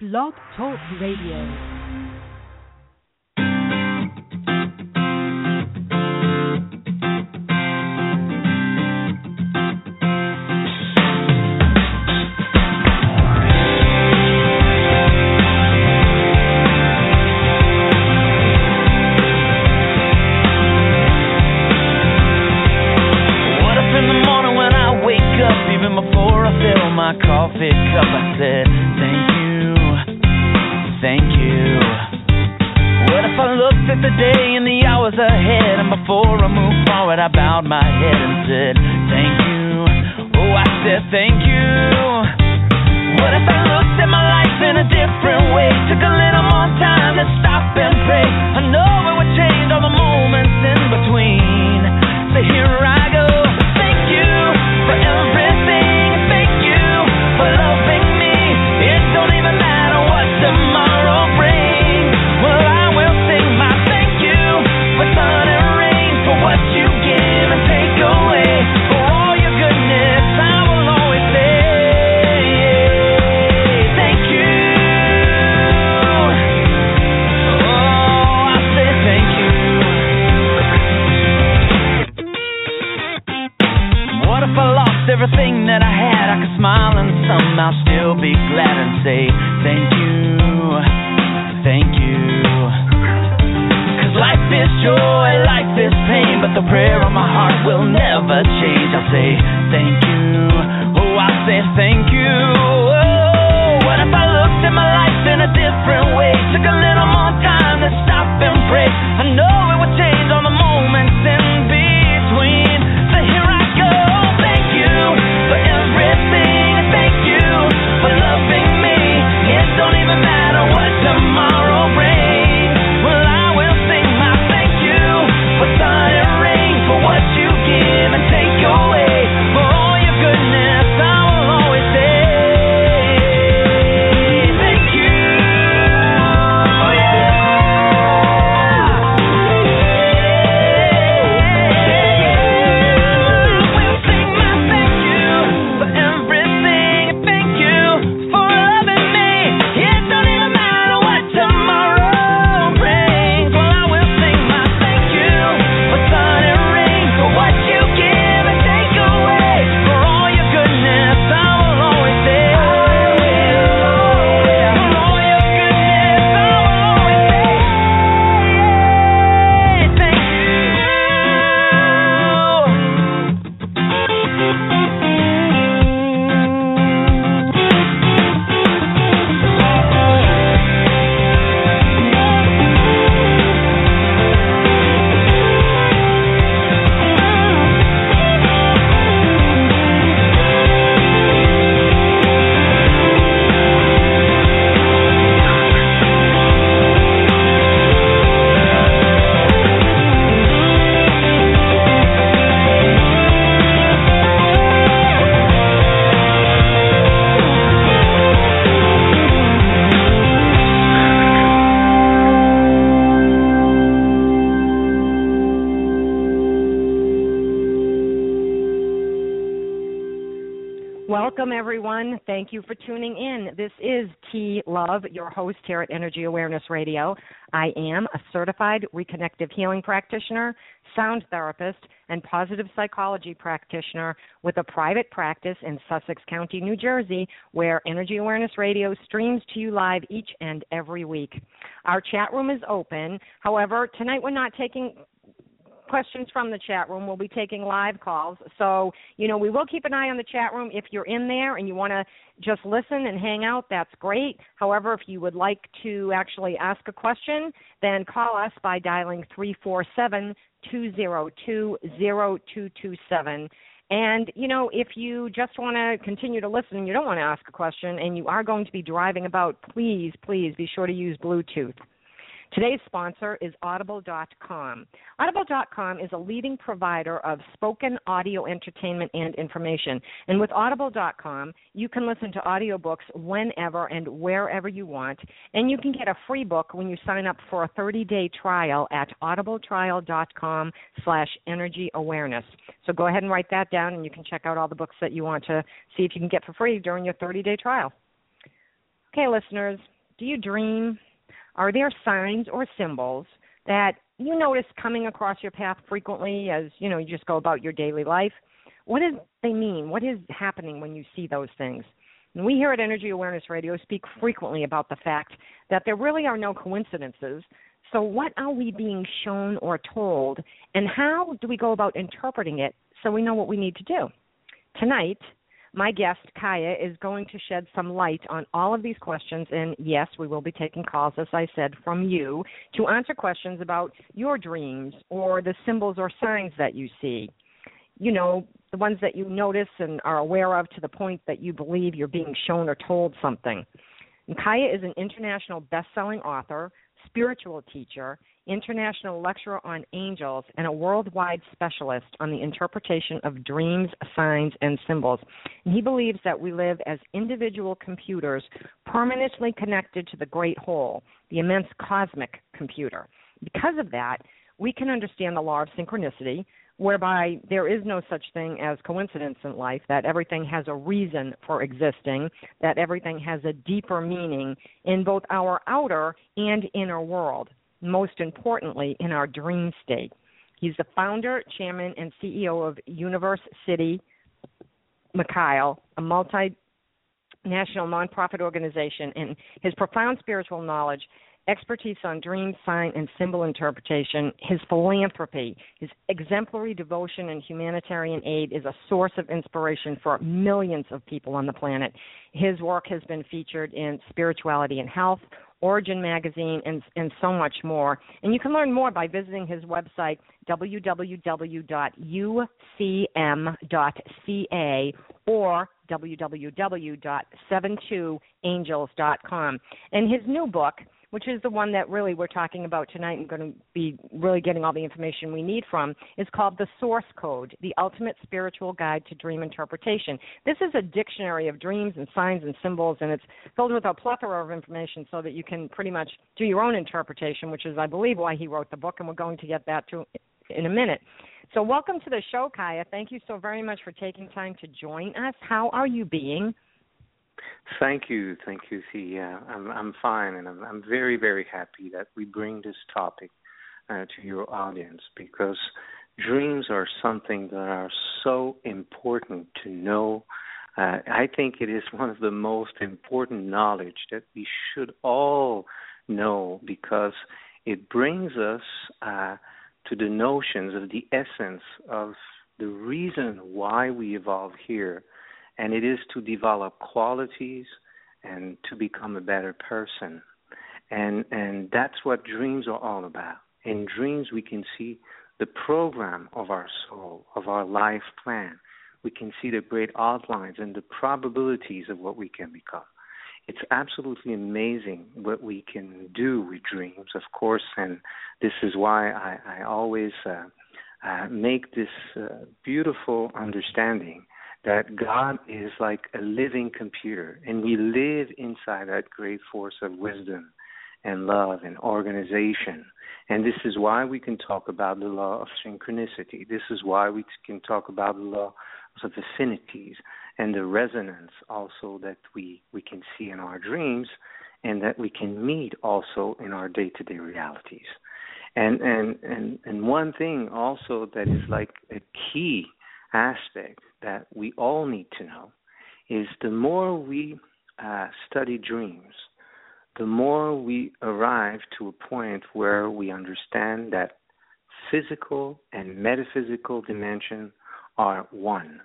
Blog Talk Radio. Your host here at Energy Awareness Radio. I am a certified reconnective healing practitioner, sound therapist, and positive psychology practitioner with a private practice in Sussex County, New Jersey, where Energy Awareness Radio streams to you live each and every week. Our chat room is open. However, tonight we're not taking questions from the chat room. We'll be taking live calls. So, you know, we will keep an eye on the chat room. If you're in there and you want to just listen and hang out, that's great. However, if you would like to actually ask a question, then call us by dialing 347 202 0227. And, you know, if you just want to continue to listen and you don't want to ask a question and you are going to be driving about, please, please be sure to use Bluetooth. Today's sponsor is Audible.com. Audible.com is a leading provider of spoken audio entertainment and information. And with Audible.com, you can listen to audiobooks whenever and wherever you want. And you can get a free book when you sign up for a 30-day trial at audibletrial.com slash energy awareness. So go ahead and write that down and you can check out all the books that you want to see if you can get for free during your 30-day trial. Okay, listeners, do you dream? Are there signs or symbols that you notice coming across your path frequently as you know you just go about your daily life? What do they mean? What is happening when you see those things? And we here at Energy Awareness Radio speak frequently about the fact that there really are no coincidences. So, what are we being shown or told, and how do we go about interpreting it so we know what we need to do? Tonight, my guest, Kaya, is going to shed some light on all of these questions. And yes, we will be taking calls, as I said, from you to answer questions about your dreams or the symbols or signs that you see. You know, the ones that you notice and are aware of to the point that you believe you're being shown or told something. And Kaya is an international best selling author, spiritual teacher, international lecturer on angels, and a worldwide specialist on the interpretation of dreams, signs, and symbols. And he believes that we live as individual computers permanently connected to the great whole, the immense cosmic computer. Because of that, we can understand the law of synchronicity, whereby there is no such thing as coincidence in life, that everything has a reason for existing, that everything has a deeper meaning in both our outer and inner world most importantly, in our dream state. He's the founder, chairman, and CEO of Universe City Mikaël, a multinational nonprofit organization, and his profound spiritual knowledge, expertise on dream, sign, and symbol interpretation, his philanthropy, his exemplary devotion and humanitarian aid is a source of inspiration for millions of people on the planet. His work has been featured in Spirituality and Health, Origin Magazine, and, and so much more. And you can learn more by visiting his website, www.ucm.ca or www.72angels.com. And his new book, which is the one that really we're talking about tonight and going to be really getting all the information we need from, is called The Source Code The Ultimate Spiritual Guide to Dream Interpretation. This is a dictionary of dreams and signs and symbols, and it's filled with a plethora of information so that you can pretty much do your own interpretation, which is, I believe, why he wrote the book, and we're going to get that to in a minute. So, welcome to the show, Kaya. Thank you so very much for taking time to join us. How are you being? Thank you, thank you. Yeah, I'm I'm fine, and I'm I'm very very happy that we bring this topic uh, to your audience because dreams are something that are so important to know. Uh, I think it is one of the most important knowledge that we should all know because it brings us uh, to the notions of the essence of the reason why we evolve here and it is to develop qualities and to become a better person. And and that's what dreams are all about. In dreams we can see the program of our soul, of our life plan. We can see the great outlines and the probabilities of what we can become. It's absolutely amazing what we can do with dreams, of course, and this is why I, I always uh, uh, make this uh, beautiful understanding that God is like a living computer, and we live inside that great force of wisdom and love and organization. And this is why we can talk about the law of synchronicity. This is why we can talk about the law of affinities and the resonance also that we, we can see in our dreams and that we can meet also in our day to day realities. And, and and and one thing also that is like a key aspect that we all need to know is the more we uh, study dreams, the more we arrive to a point where we understand that physical and metaphysical dimension are one.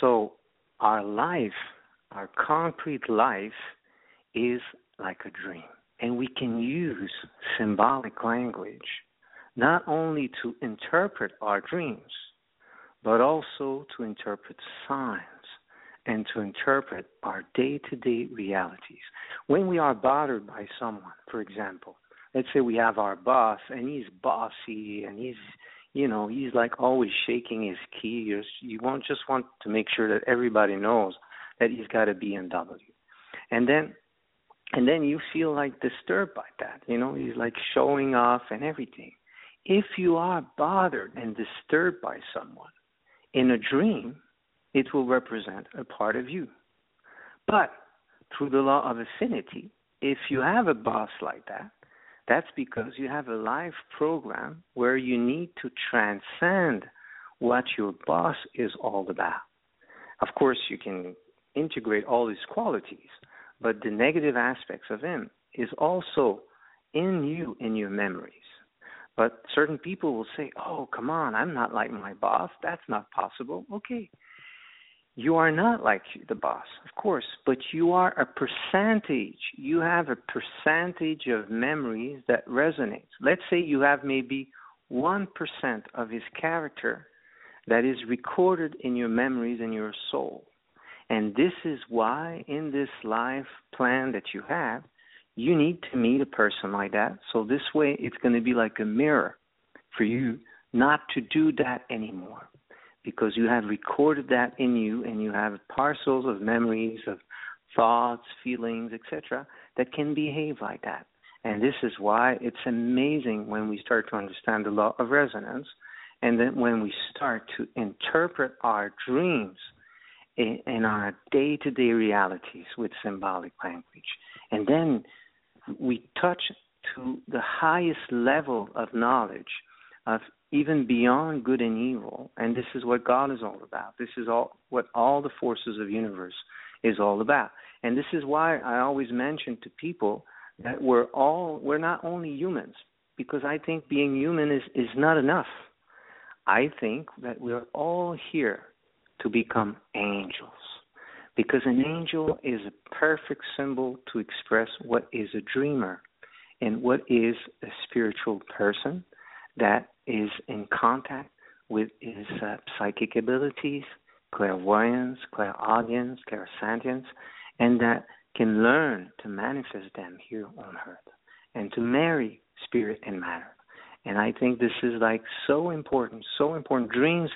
So our life, our concrete life, is like a dream. And we can use symbolic language not only to interpret our dreams, but also to interpret signs and to interpret our day to day realities. When we are bothered by someone, for example, let's say we have our boss and he's bossy and he's you know he's like always shaking his key you won't just want to make sure that everybody knows that he's got a bmw and then and then you feel like disturbed by that you know he's like showing off and everything if you are bothered and disturbed by someone in a dream, it will represent a part of you. But through the law of affinity, if you have a boss like that, that's because you have a life program where you need to transcend what your boss is all about. Of course, you can integrate all these qualities, but the negative aspects of him is also in you in your memories. But certain people will say, "Oh, come on, I'm not like my boss. That's not possible." Okay. You are not like the boss, of course, but you are a percentage. You have a percentage of memories that resonates. Let's say you have maybe 1% of his character that is recorded in your memories and your soul. And this is why, in this life plan that you have, you need to meet a person like that. So, this way, it's going to be like a mirror for you not to do that anymore because you have recorded that in you and you have parcels of memories, of thoughts, feelings, etc., that can behave like that. And this is why it's amazing when we start to understand the law of resonance and then when we start to interpret our dreams in, in our day to day realities with symbolic language. And then we touch to the highest level of knowledge of even beyond good and evil. And this is what God is all about. This is all what all the forces of universe is all about. And this is why I always mention to people that we're all we're not only humans because I think being human is is not enough. I think that we're all here to become angels. Because an angel is a perfect symbol to express what is a dreamer and what is a spiritual person that is in contact with his uh, psychic abilities, clairvoyance, clairaudience, clairsentience, and that can learn to manifest them here on earth and to marry spirit and matter. And I think this is like so important, so important. Dreams,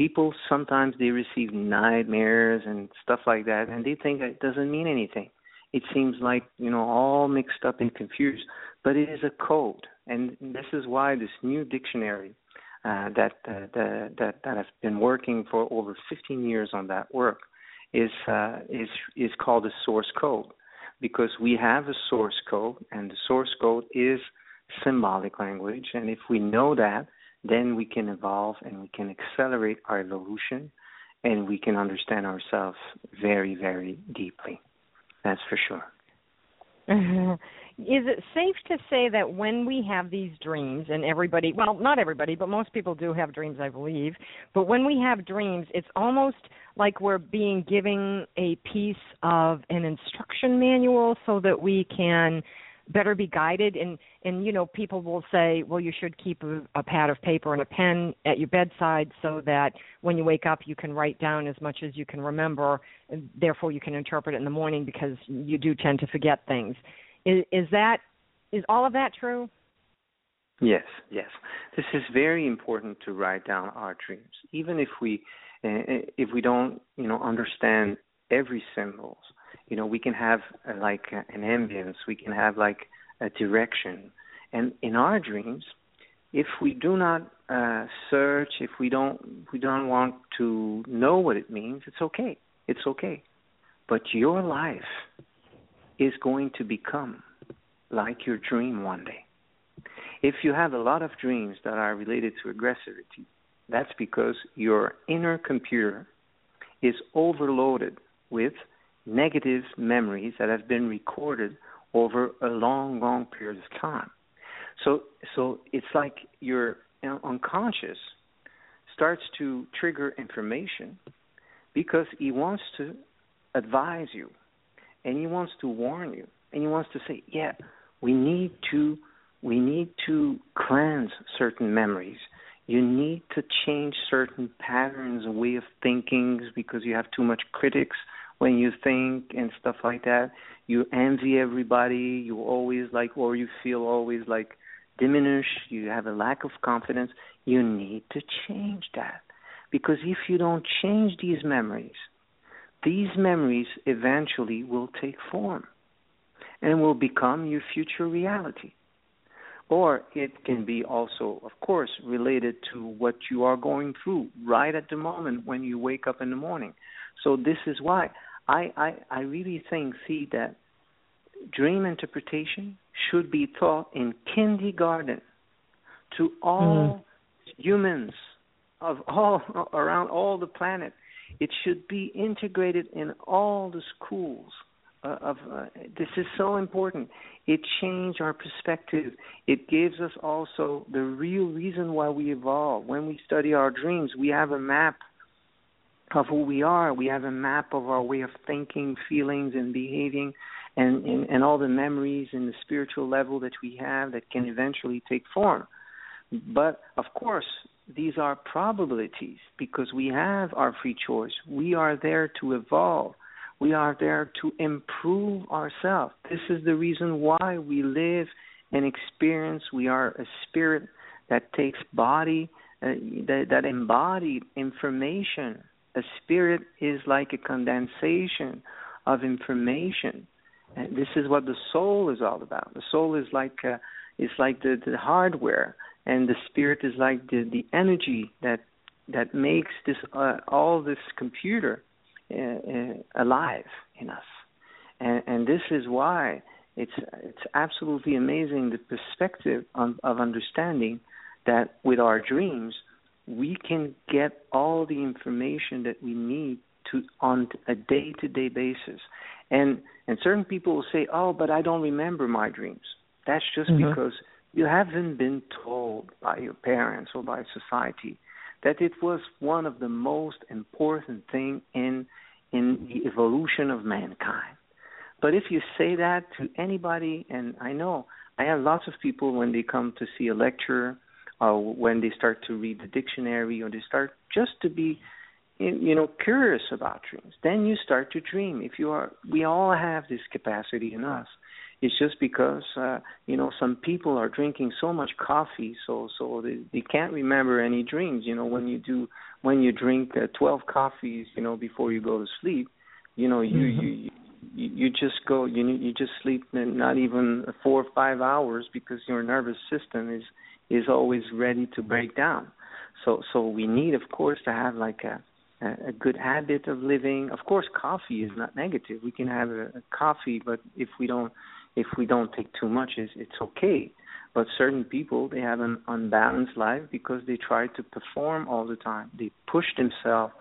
people sometimes they receive nightmares and stuff like that, and they think it doesn't mean anything. It seems like you know all mixed up and confused, but it is a code, and this is why this new dictionary uh, that, uh, that that has been working for over 15 years on that work is uh, is is called a source code because we have a source code, and the source code is symbolic language. And if we know that, then we can evolve and we can accelerate our evolution and we can understand ourselves very, very deeply. That's for sure. Is it safe to say that when we have these dreams, and everybody, well, not everybody, but most people do have dreams, I believe, but when we have dreams, it's almost like we're being given a piece of an instruction manual so that we can better be guided. And and you know people will say well you should keep a, a pad of paper and a pen at your bedside so that when you wake up you can write down as much as you can remember. And therefore you can interpret it in the morning because you do tend to forget things. Is, is that is all of that true? Yes yes. This is very important to write down our dreams. Even if we uh, if we don't you know understand every symbols you know we can have uh, like uh, an ambience we can have like a direction. And in our dreams if we do not uh, search if we don't we don't want to know what it means it's okay. It's okay. But your life is going to become like your dream one day. If you have a lot of dreams that are related to aggressivity that's because your inner computer is overloaded with negative memories that have been recorded over a long, long period of time. So, so it's like your unconscious starts to trigger information because he wants to advise you, and he wants to warn you, and he wants to say, "Yeah, we need to, we need to cleanse certain memories." You need to change certain patterns, way of thinking, because you have too much critics when you think and stuff like that. You envy everybody. You always like, or you feel always like diminished. You have a lack of confidence. You need to change that because if you don't change these memories, these memories eventually will take form and will become your future reality. Or it can be also, of course, related to what you are going through right at the moment when you wake up in the morning. So, this is why I, I, I really think, see, that dream interpretation should be taught in kindergarten to all mm. humans of all around all the planet. It should be integrated in all the schools. Uh, of uh, this is so important. It changed our perspective. It gives us also the real reason why we evolve. When we study our dreams, we have a map of who we are. We have a map of our way of thinking, feelings, and behaving, and, and, and all the memories and the spiritual level that we have that can eventually take form. But of course, these are probabilities because we have our free choice. We are there to evolve. We are there to improve ourselves. This is the reason why we live and experience. We are a spirit that takes body, uh, that, that embodied information a spirit is like a condensation of information. And this is what the soul is all about. The soul is like uh, is like the, the hardware, and the spirit is like the, the energy that that makes this uh, all this computer uh, uh, alive in us. And, and this is why it's it's absolutely amazing the perspective of, of understanding that with our dreams we can get all the information that we need to on a day-to-day basis. And and certain people will say, "Oh, but I don't remember my dreams." That's just mm-hmm. because you haven't been told by your parents or by society that it was one of the most important thing in in the evolution of mankind. But if you say that to anybody, and I know I have lots of people when they come to see a lecture uh, when they start to read the dictionary or they start just to be you know curious about dreams then you start to dream. If you are we all have this capacity in us. It's just because uh you know some people are drinking so much coffee so so they they can't remember any dreams. You know when you do when you drink uh, 12 coffees you know before you go to sleep you know you mm-hmm. you you you just go you you just sleep not even four or five hours because your nervous system is is always ready to break down. So so we need, of course, to have like a a good habit of living. Of course, coffee is not negative. We can have a, a coffee, but if we don't if we don't take too much, it's, it's okay. But certain people they have an unbalanced life because they try to perform all the time. They push themselves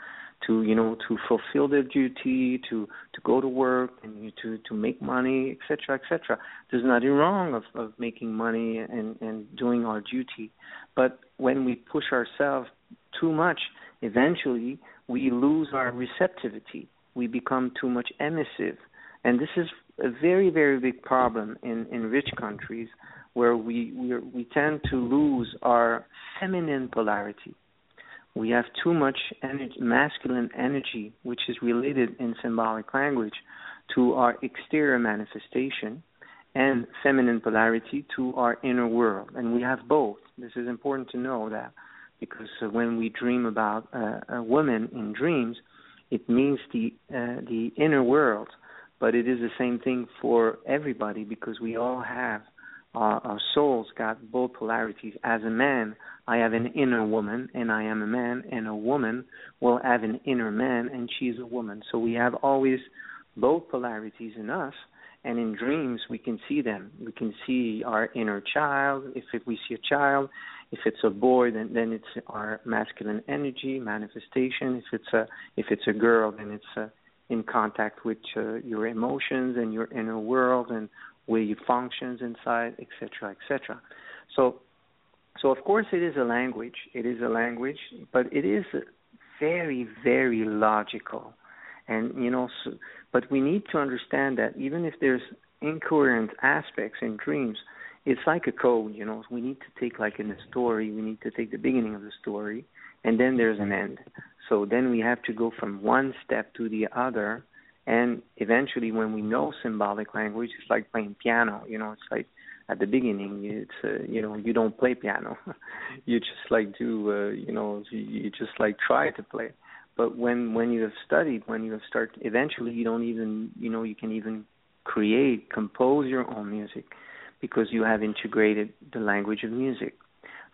to you know to fulfill their duty to to go to work and to to make money etc etc there's nothing wrong of of making money and and doing our duty. But when we push ourselves too much eventually we lose our receptivity. We become too much emissive. And this is a very very big problem in in rich countries where we we we tend to lose our feminine polarity we have too much energy, masculine energy, which is related in symbolic language to our exterior manifestation, and feminine polarity to our inner world. And we have both. This is important to know that because when we dream about uh, a woman in dreams, it means the uh, the inner world, but it is the same thing for everybody because we all have our, our souls got both polarities. As a man, I have an inner woman, and I am a man, and a woman will have an inner man, and she's a woman. So we have always both polarities in us, and in dreams we can see them. We can see our inner child. If we see a child, if it's a boy, then then it's our masculine energy manifestation. If it's a if it's a girl, then it's uh, in contact with uh, your emotions and your inner world and it functions inside, etc., etc. So, so of course it is a language. It is a language, but it is very, very logical, and you know. So, but we need to understand that even if there's incoherent aspects in dreams, it's like a code. You know, we need to take like in a story, we need to take the beginning of the story, and then there's an end. So then we have to go from one step to the other and eventually, when we know symbolic language, it's like playing piano. You know, it's like at the beginning, it's uh, you know you don't play piano, you just like do uh, you know you just like try to play. But when when you have studied, when you have started, eventually you don't even you know you can even create, compose your own music, because you have integrated the language of music.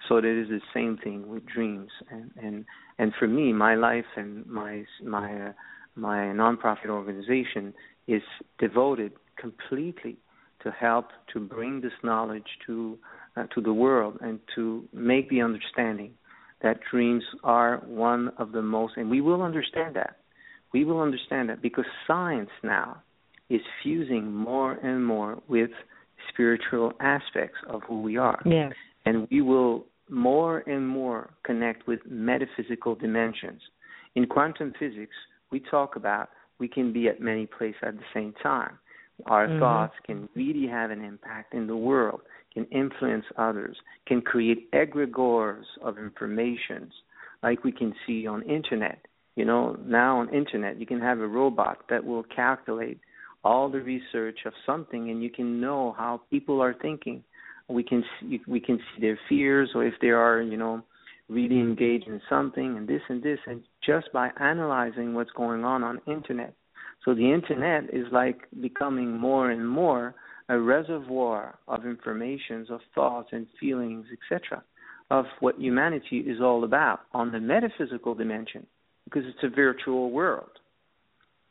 So that is the same thing with dreams, and and and for me, my life and my my uh, my nonprofit organization, is devoted completely to help to bring this knowledge to uh, to the world and to make the understanding that dreams are one of the most and we will understand that. We will understand that because science now is fusing more and more with spiritual aspects of who we are. Yes. and we will more and more connect with metaphysical dimensions. In quantum physics we talk about we can be at many places at the same time our mm-hmm. thoughts can really have an impact in the world, can influence others, can create egregores of informations like we can see on internet. You know, now on internet you can have a robot that will calculate all the research of something and you can know how people are thinking. We can see we can see their fears or if they are, you know, really engaged in something and this and this and just by analyzing what's going on on internet so the internet is like becoming more and more a reservoir of informations, of thoughts and feelings, etc., of what humanity is all about on the metaphysical dimension, because it's a virtual world.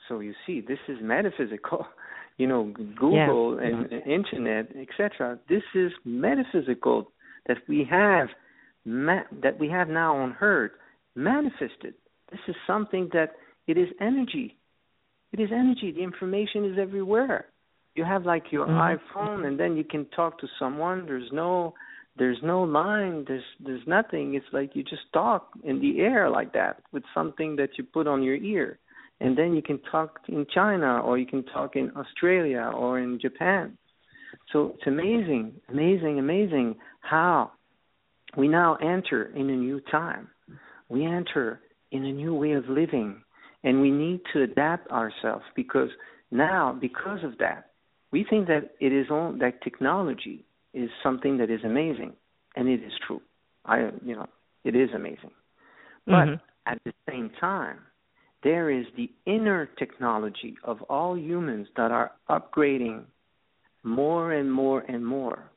So you see, this is metaphysical. You know, Google yeah. and internet, etc. This is metaphysical that we have ma- that we have now on Earth manifested. This is something that it is energy it is energy. The information is everywhere. You have like your mm-hmm. iPhone, and then you can talk to someone. There's no, there's no line. There's there's nothing. It's like you just talk in the air like that with something that you put on your ear, and then you can talk in China or you can talk in Australia or in Japan. So it's amazing, amazing, amazing how we now enter in a new time. We enter in a new way of living. And we need to adapt ourselves because now because of that we think that it is on that technology is something that is amazing. And it is true. I you know it is amazing. But mm-hmm. at the same time there is the inner technology of all humans that are upgrading more and more and more.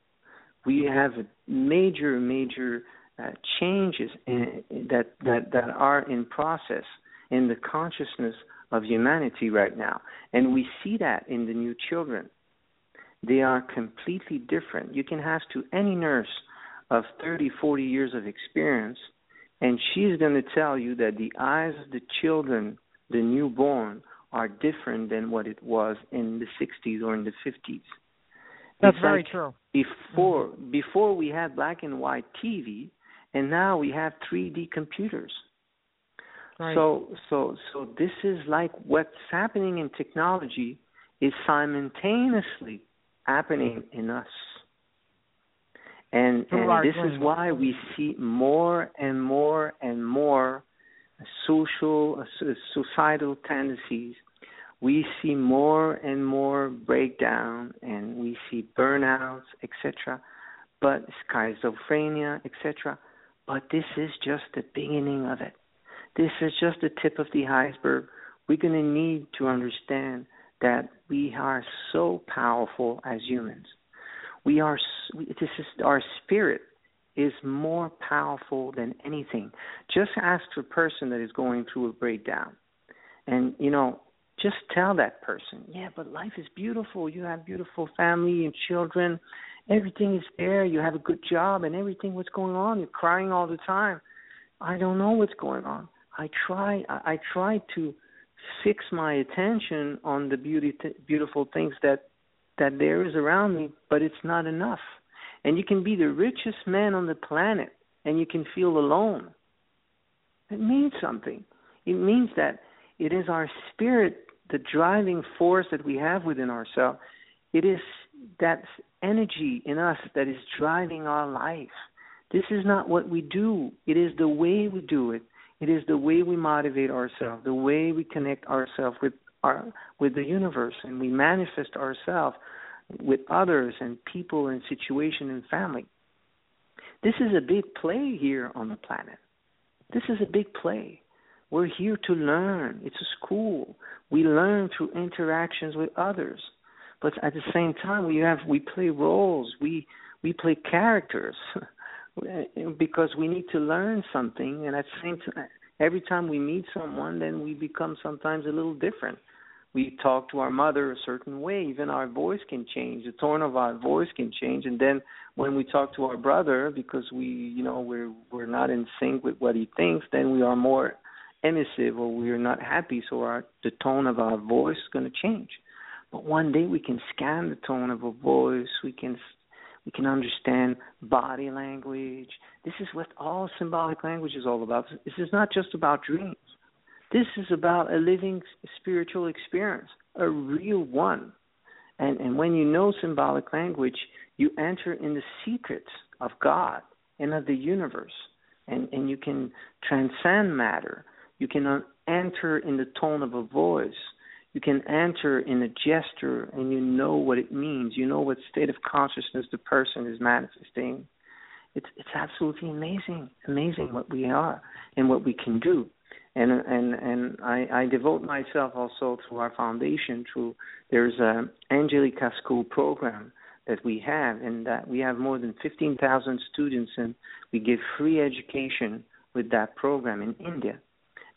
We have major major uh, changes in, that that that are in process in the consciousness of humanity right now. And we see that in the new children. They are completely different. You can ask to any nurse of 30, 40 years of experience, and she's going to tell you that the eyes of the children, the newborn, are different than what it was in the 60s or in the 50s. That's it's very like true. Before before we had black and white TV, and now we have 3D computers. Right. So so so this is like what's happening in technology is simultaneously happening in us. And and this is why we see more and more and more social uh, societal tendencies. We see more and more breakdown and we see burnouts, etc. But schizophrenia, etc. But this is just the beginning of it. This is just the tip of the iceberg. We're going to need to understand that we are so powerful as humans. We are. This is our spirit is more powerful than anything. Just ask a person that is going through a breakdown, and you know, just tell that person, yeah, but life is beautiful. You have beautiful family and children. Everything is there. You have a good job and everything. What's going on? You're crying all the time. I don't know what's going on. I try I try to fix my attention on the beauty beautiful things that that there is around me, but it's not enough. And you can be the richest man on the planet and you can feel alone. It means something. It means that it is our spirit, the driving force that we have within ourselves. It is that energy in us that is driving our life. This is not what we do, it is the way we do it. It is the way we motivate ourselves, the way we connect ourselves with our with the universe, and we manifest ourselves with others and people and situation and family. This is a big play here on the planet. This is a big play. We're here to learn. It's a school. We learn through interactions with others. But at the same time we have we play roles. We we play characters. because we need to learn something and at the same time Every time we meet someone, then we become sometimes a little different. We talk to our mother a certain way, even our voice can change. The tone of our voice can change, and then when we talk to our brother, because we, you know, we're we're not in sync with what he thinks, then we are more emissive or we are not happy, so our the tone of our voice is going to change. But one day we can scan the tone of a voice. We can we can understand body language. This is what all symbolic language is all about. This is not just about dreams. This is about a living spiritual experience, a real one. And and when you know symbolic language, you enter in the secrets of God and of the universe. And and you can transcend matter. You can uh, enter in the tone of a voice you can enter in a gesture and you know what it means. You know what state of consciousness the person is manifesting. It's it's absolutely amazing, amazing what we are and what we can do. And and and I, I devote myself also through our foundation. Through there's a Angelica School program that we have, and that we have more than 15,000 students, and we give free education with that program in India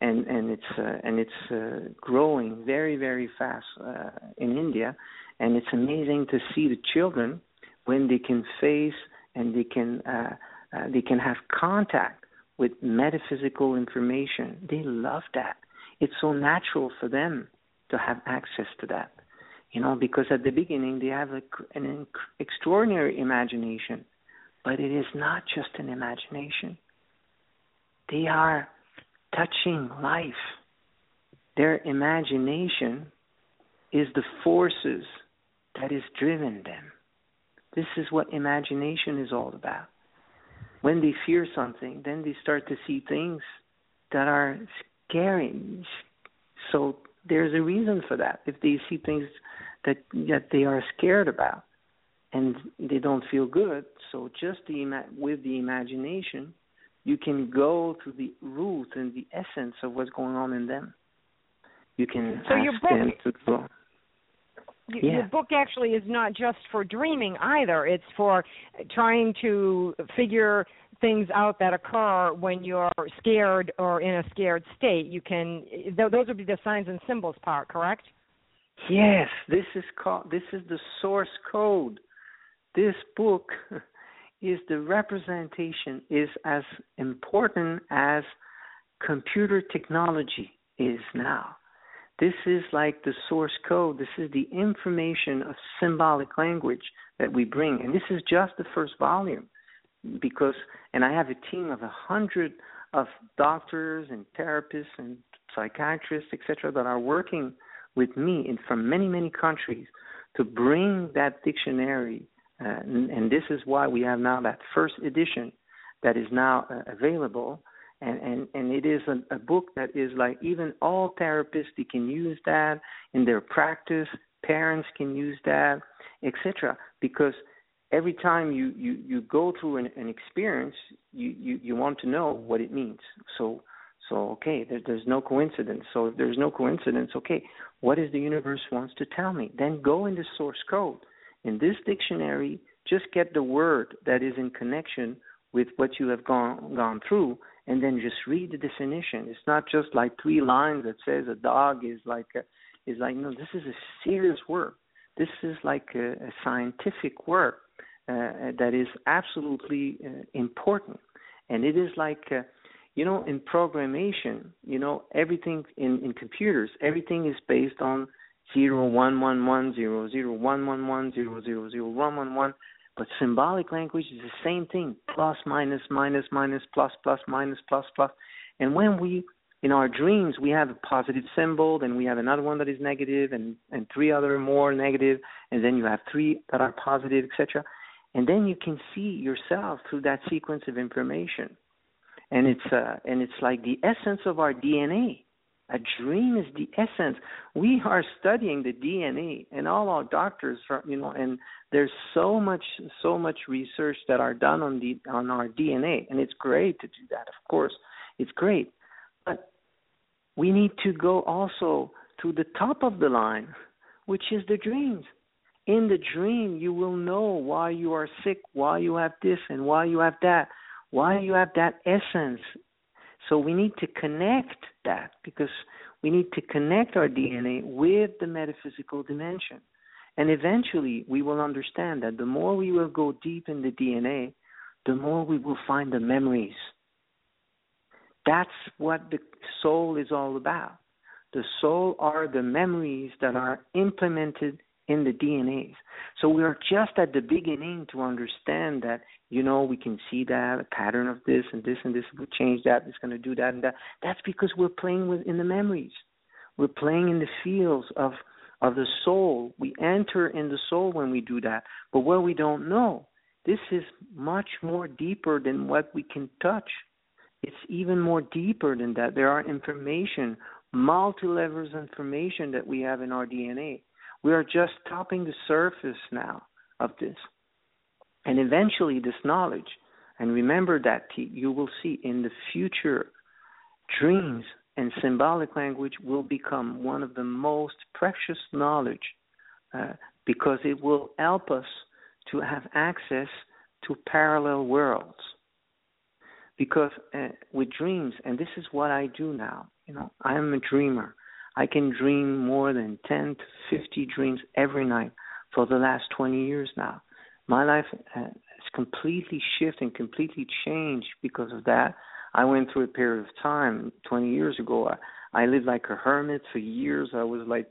and and it's uh, and it's uh, growing very very fast uh, in India, and it's amazing to see the children when they can face and they can uh, uh, they can have contact with metaphysical information. They love that. It's so natural for them to have access to that, you know, because at the beginning they have a, an extraordinary imagination, but it is not just an imagination. They are touching life. Their imagination is the forces that is driven them. This is what imagination is all about. When they fear something, then they start to see things that are scary. So there's a reason for that. If they see things that that they are scared about and they don't feel good, so just the with the imagination, you can go to the root and the essence of what's going on in them. You can so ask your book, them to go. Yeah. Your book actually is not just for dreaming either. It's for trying to figure things out that occur when you're scared or in a scared state. You can those would be the signs and symbols part, correct? Yes, this is called this is the source code. This book is the representation is as important as computer technology is now. This is like the source code. This is the information of symbolic language that we bring. And this is just the first volume because, and I have a team of a hundred of doctors and therapists and psychiatrists, etc., that are working with me in, from many, many countries to bring that dictionary uh, and, and, this is why we have now that first edition that is now uh, available. And, and, and it is a, a, book that is like even all therapists they can use that in their practice. Parents can use that, etc. Because every time you, you, you go through an, an experience, you, you, you want to know what it means. So so okay, there, there's no coincidence. So if there's no coincidence, okay, what is the universe wants to tell me? Then go into source code in this dictionary, just get the word that is in connection with what you have gone gone through and then just read the definition. It's not just like three lines that says a dog is like a, is like no, this is a serious work. This is like a, a scientific work uh, that is absolutely uh, important, and it is like uh, you know in programmation, you know everything in in computers, everything is based on zero one one one zero zero one one one zero zero zero one one one. But symbolic language is the same thing: plus, minus, minus, minus, plus, plus, minus, plus, plus. And when we in our dreams we have a positive symbol, then we have another one that is negative, and and three other more negative, and then you have three that are positive, etc. And then you can see yourself through that sequence of information, and it's uh, and it's like the essence of our DNA a dream is the essence. We are studying the DNA, and all our doctors, are, you know, and there's so much, so much research that are done on the on our DNA, and it's great to do that. Of course, it's great, but we need to go also to the top of the line, which is the dreams. In the dream, you will know why you are sick, why you have this, and why you have that, why you have that essence So we need to connect that because we need to connect our DNA with the metaphysical dimension. And eventually we will understand that the more we will go deep in the DNA, the more we will find the memories. That's what the soul is all about. The soul are the memories that are implemented in the DNAs. So we are just at the beginning to understand that, you know, we can see that a pattern of this and this and this will change that, it's going to do that and that. That's because we're playing with in the memories. We're playing in the fields of of the soul. We enter in the soul when we do that. But what we don't know, this is much more deeper than what we can touch. It's even more deeper than that. There are information, multi levels information that we have in our DNA we are just topping the surface now of this. And eventually, this knowledge, and remember that you will see in the future, dreams and symbolic language will become one of the most precious knowledge uh, because it will help us to have access to parallel worlds. Because uh, with dreams, and this is what I do now, you know, I am a dreamer. I can dream more than 10 to 50 dreams every night for the last 20 years now. My life has completely shifted and completely changed because of that. I went through a period of time 20 years ago. I, I lived like a hermit for years. I was like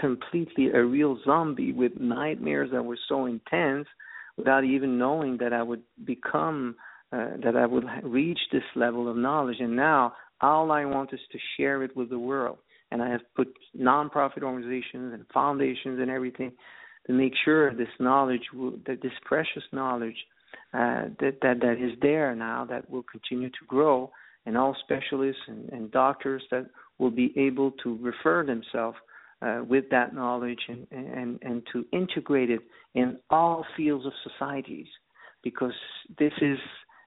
completely a real zombie with nightmares that were so intense without even knowing that I would become uh, that I would reach this level of knowledge. And now all I want is to share it with the world and I have put nonprofit organizations and foundations and everything to make sure this knowledge, will, that this precious knowledge uh, that, that that is there now, that will continue to grow, and all specialists and, and doctors that will be able to refer themselves uh, with that knowledge and, and and to integrate it in all fields of societies, because this is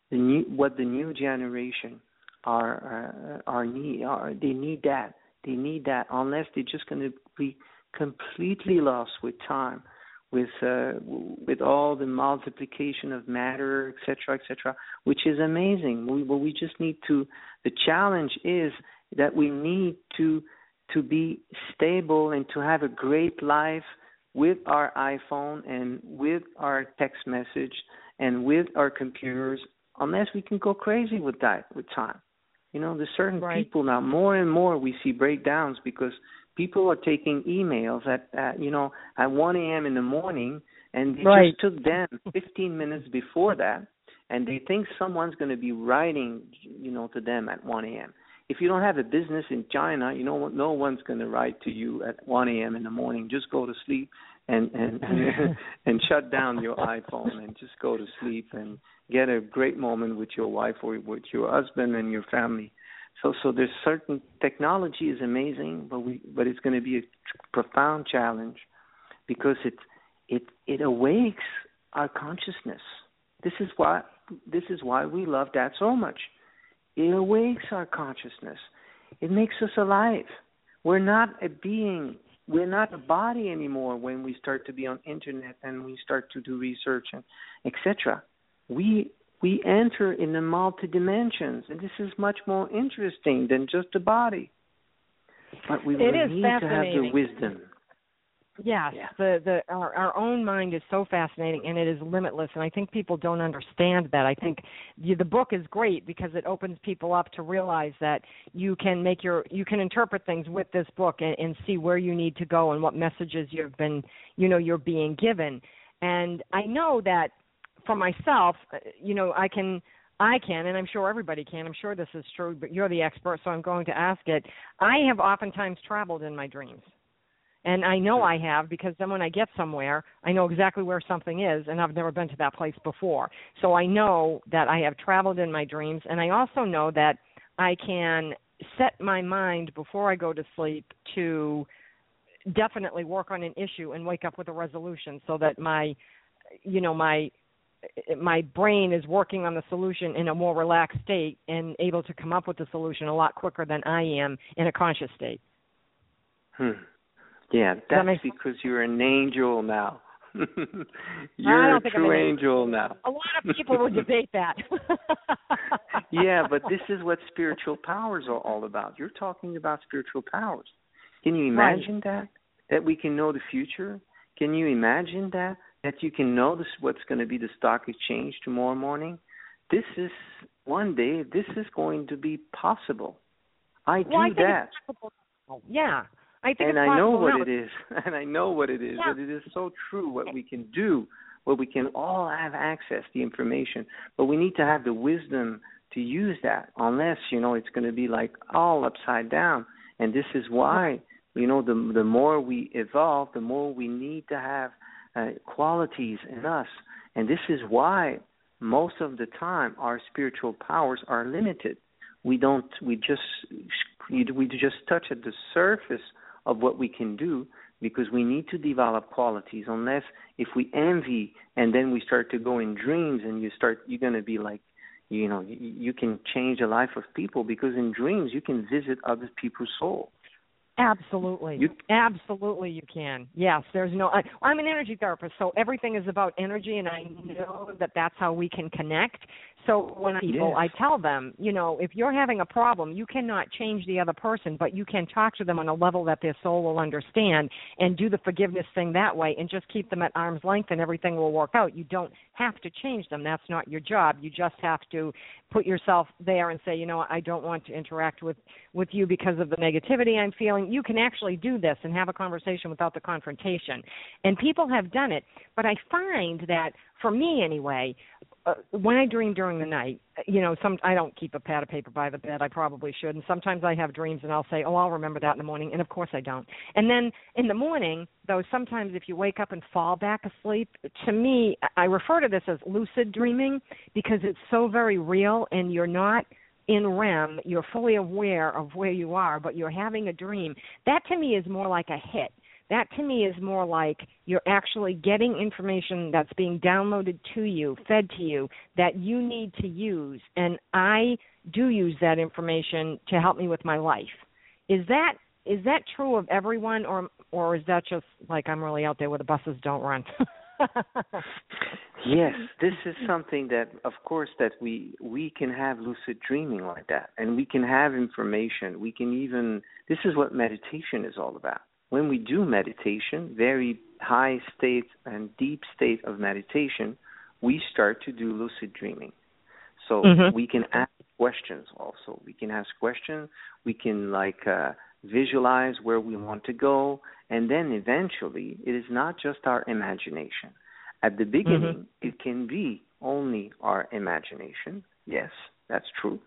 the new what the new generation are uh, are need are they need that. They need that. Unless they're just going to be completely lost with time, with uh, with all the multiplication of matter, etc., etc., which is amazing. We, well, we just need to. The challenge is that we need to to be stable and to have a great life with our iPhone and with our text message and with our computers, unless we can go crazy with that with time. You know, there's certain right. people now. More and more, we see breakdowns because people are taking emails at, at you know at 1 a.m. in the morning, and it right. just took them 15 minutes before that, and they think someone's going to be writing, you know, to them at 1 a.m. If you don't have a business in China, you know, no one's going to write to you at 1 a.m. in the morning. Just go to sleep and and and shut down your iPhone and just go to sleep and get a great moment with your wife or with your husband and your family. So so there's certain technology is amazing, but we but it's going to be a profound challenge because it it it awakes our consciousness. This is why this is why we love that so much. It awakes our consciousness. It makes us alive. We're not a being we're not a body anymore when we start to be on internet and we start to do research and etc we we enter in the multi dimensions and this is much more interesting than just the body but we it need to have the wisdom Yes, yeah. the the our, our own mind is so fascinating and it is limitless, and I think people don't understand that. I think the, the book is great because it opens people up to realize that you can make your you can interpret things with this book and, and see where you need to go and what messages you've been you know you're being given. And I know that for myself, uh, you know, I can I can, and I'm sure everybody can. I'm sure this is true, but you're the expert, so I'm going to ask it. I have oftentimes traveled in my dreams and I know I have because then when I get somewhere, I know exactly where something is, and I've never been to that place before. So I know that I have traveled in my dreams, and I also know that I can set my mind before I go to sleep to definitely work on an issue and wake up with a resolution so that my you know my my brain is working on the solution in a more relaxed state and able to come up with the solution a lot quicker than I am in a conscious state. Hmm. Yeah, that's that because you're an angel now. you're a true angel now. A lot of people would debate that. yeah, but this is what spiritual powers are all about. You're talking about spiritual powers. Can you imagine right. that? That we can know the future? Can you imagine that? That you can know this what's going to be the stock exchange tomorrow morning? This is one day this is going to be possible. I do I that. Yeah. I think and I know what now. it is, and I know what it is. Yeah. That it is so true what we can do, what we can all have access to information, but we need to have the wisdom to use that. Unless you know it's going to be like all upside down, and this is why you know the the more we evolve, the more we need to have uh, qualities in us, and this is why most of the time our spiritual powers are limited. We don't. We just we just touch at the surface of what we can do because we need to develop qualities unless if we envy and then we start to go in dreams and you start you're going to be like you know you, you can change the life of people because in dreams you can visit other people's souls Absolutely. You, Absolutely, you can. Yes, there's no. I, I'm an energy therapist, so everything is about energy, and I know that that's how we can connect. So when people, yes. I tell them, you know, if you're having a problem, you cannot change the other person, but you can talk to them on a level that their soul will understand, and do the forgiveness thing that way, and just keep them at arm's length, and everything will work out. You don't have to change them. That's not your job. You just have to put yourself there and say, you know, I don't want to interact with with you because of the negativity I'm feeling. You can actually do this and have a conversation without the confrontation. And people have done it, but I find that for me anyway, uh, when I dream during the night, you know, some I don't keep a pad of paper by the bed. I probably should. And sometimes I have dreams, and I'll say, "Oh, I'll remember that in the morning," and of course I don't. And then in the morning, though, sometimes if you wake up and fall back asleep, to me, I refer to this as lucid dreaming because it's so very real, and you're not in REM, you're fully aware of where you are, but you're having a dream. That to me is more like a hit. That to me is more like you're actually getting information that's being downloaded to you, fed to you, that you need to use. And I do use that information to help me with my life. Is that is that true of everyone or or is that just like I'm really out there where the buses don't run? yes, this is something that, of course, that we we can have lucid dreaming like that, and we can have information. We can even. This is what meditation is all about. When we do meditation, very high state and deep state of meditation, we start to do lucid dreaming. So mm-hmm. we can ask questions also. We can ask questions. We can like uh, visualize where we want to go, and then eventually it is not just our imagination. At the beginning, mm-hmm. it can be only our imagination. Yes, that's true.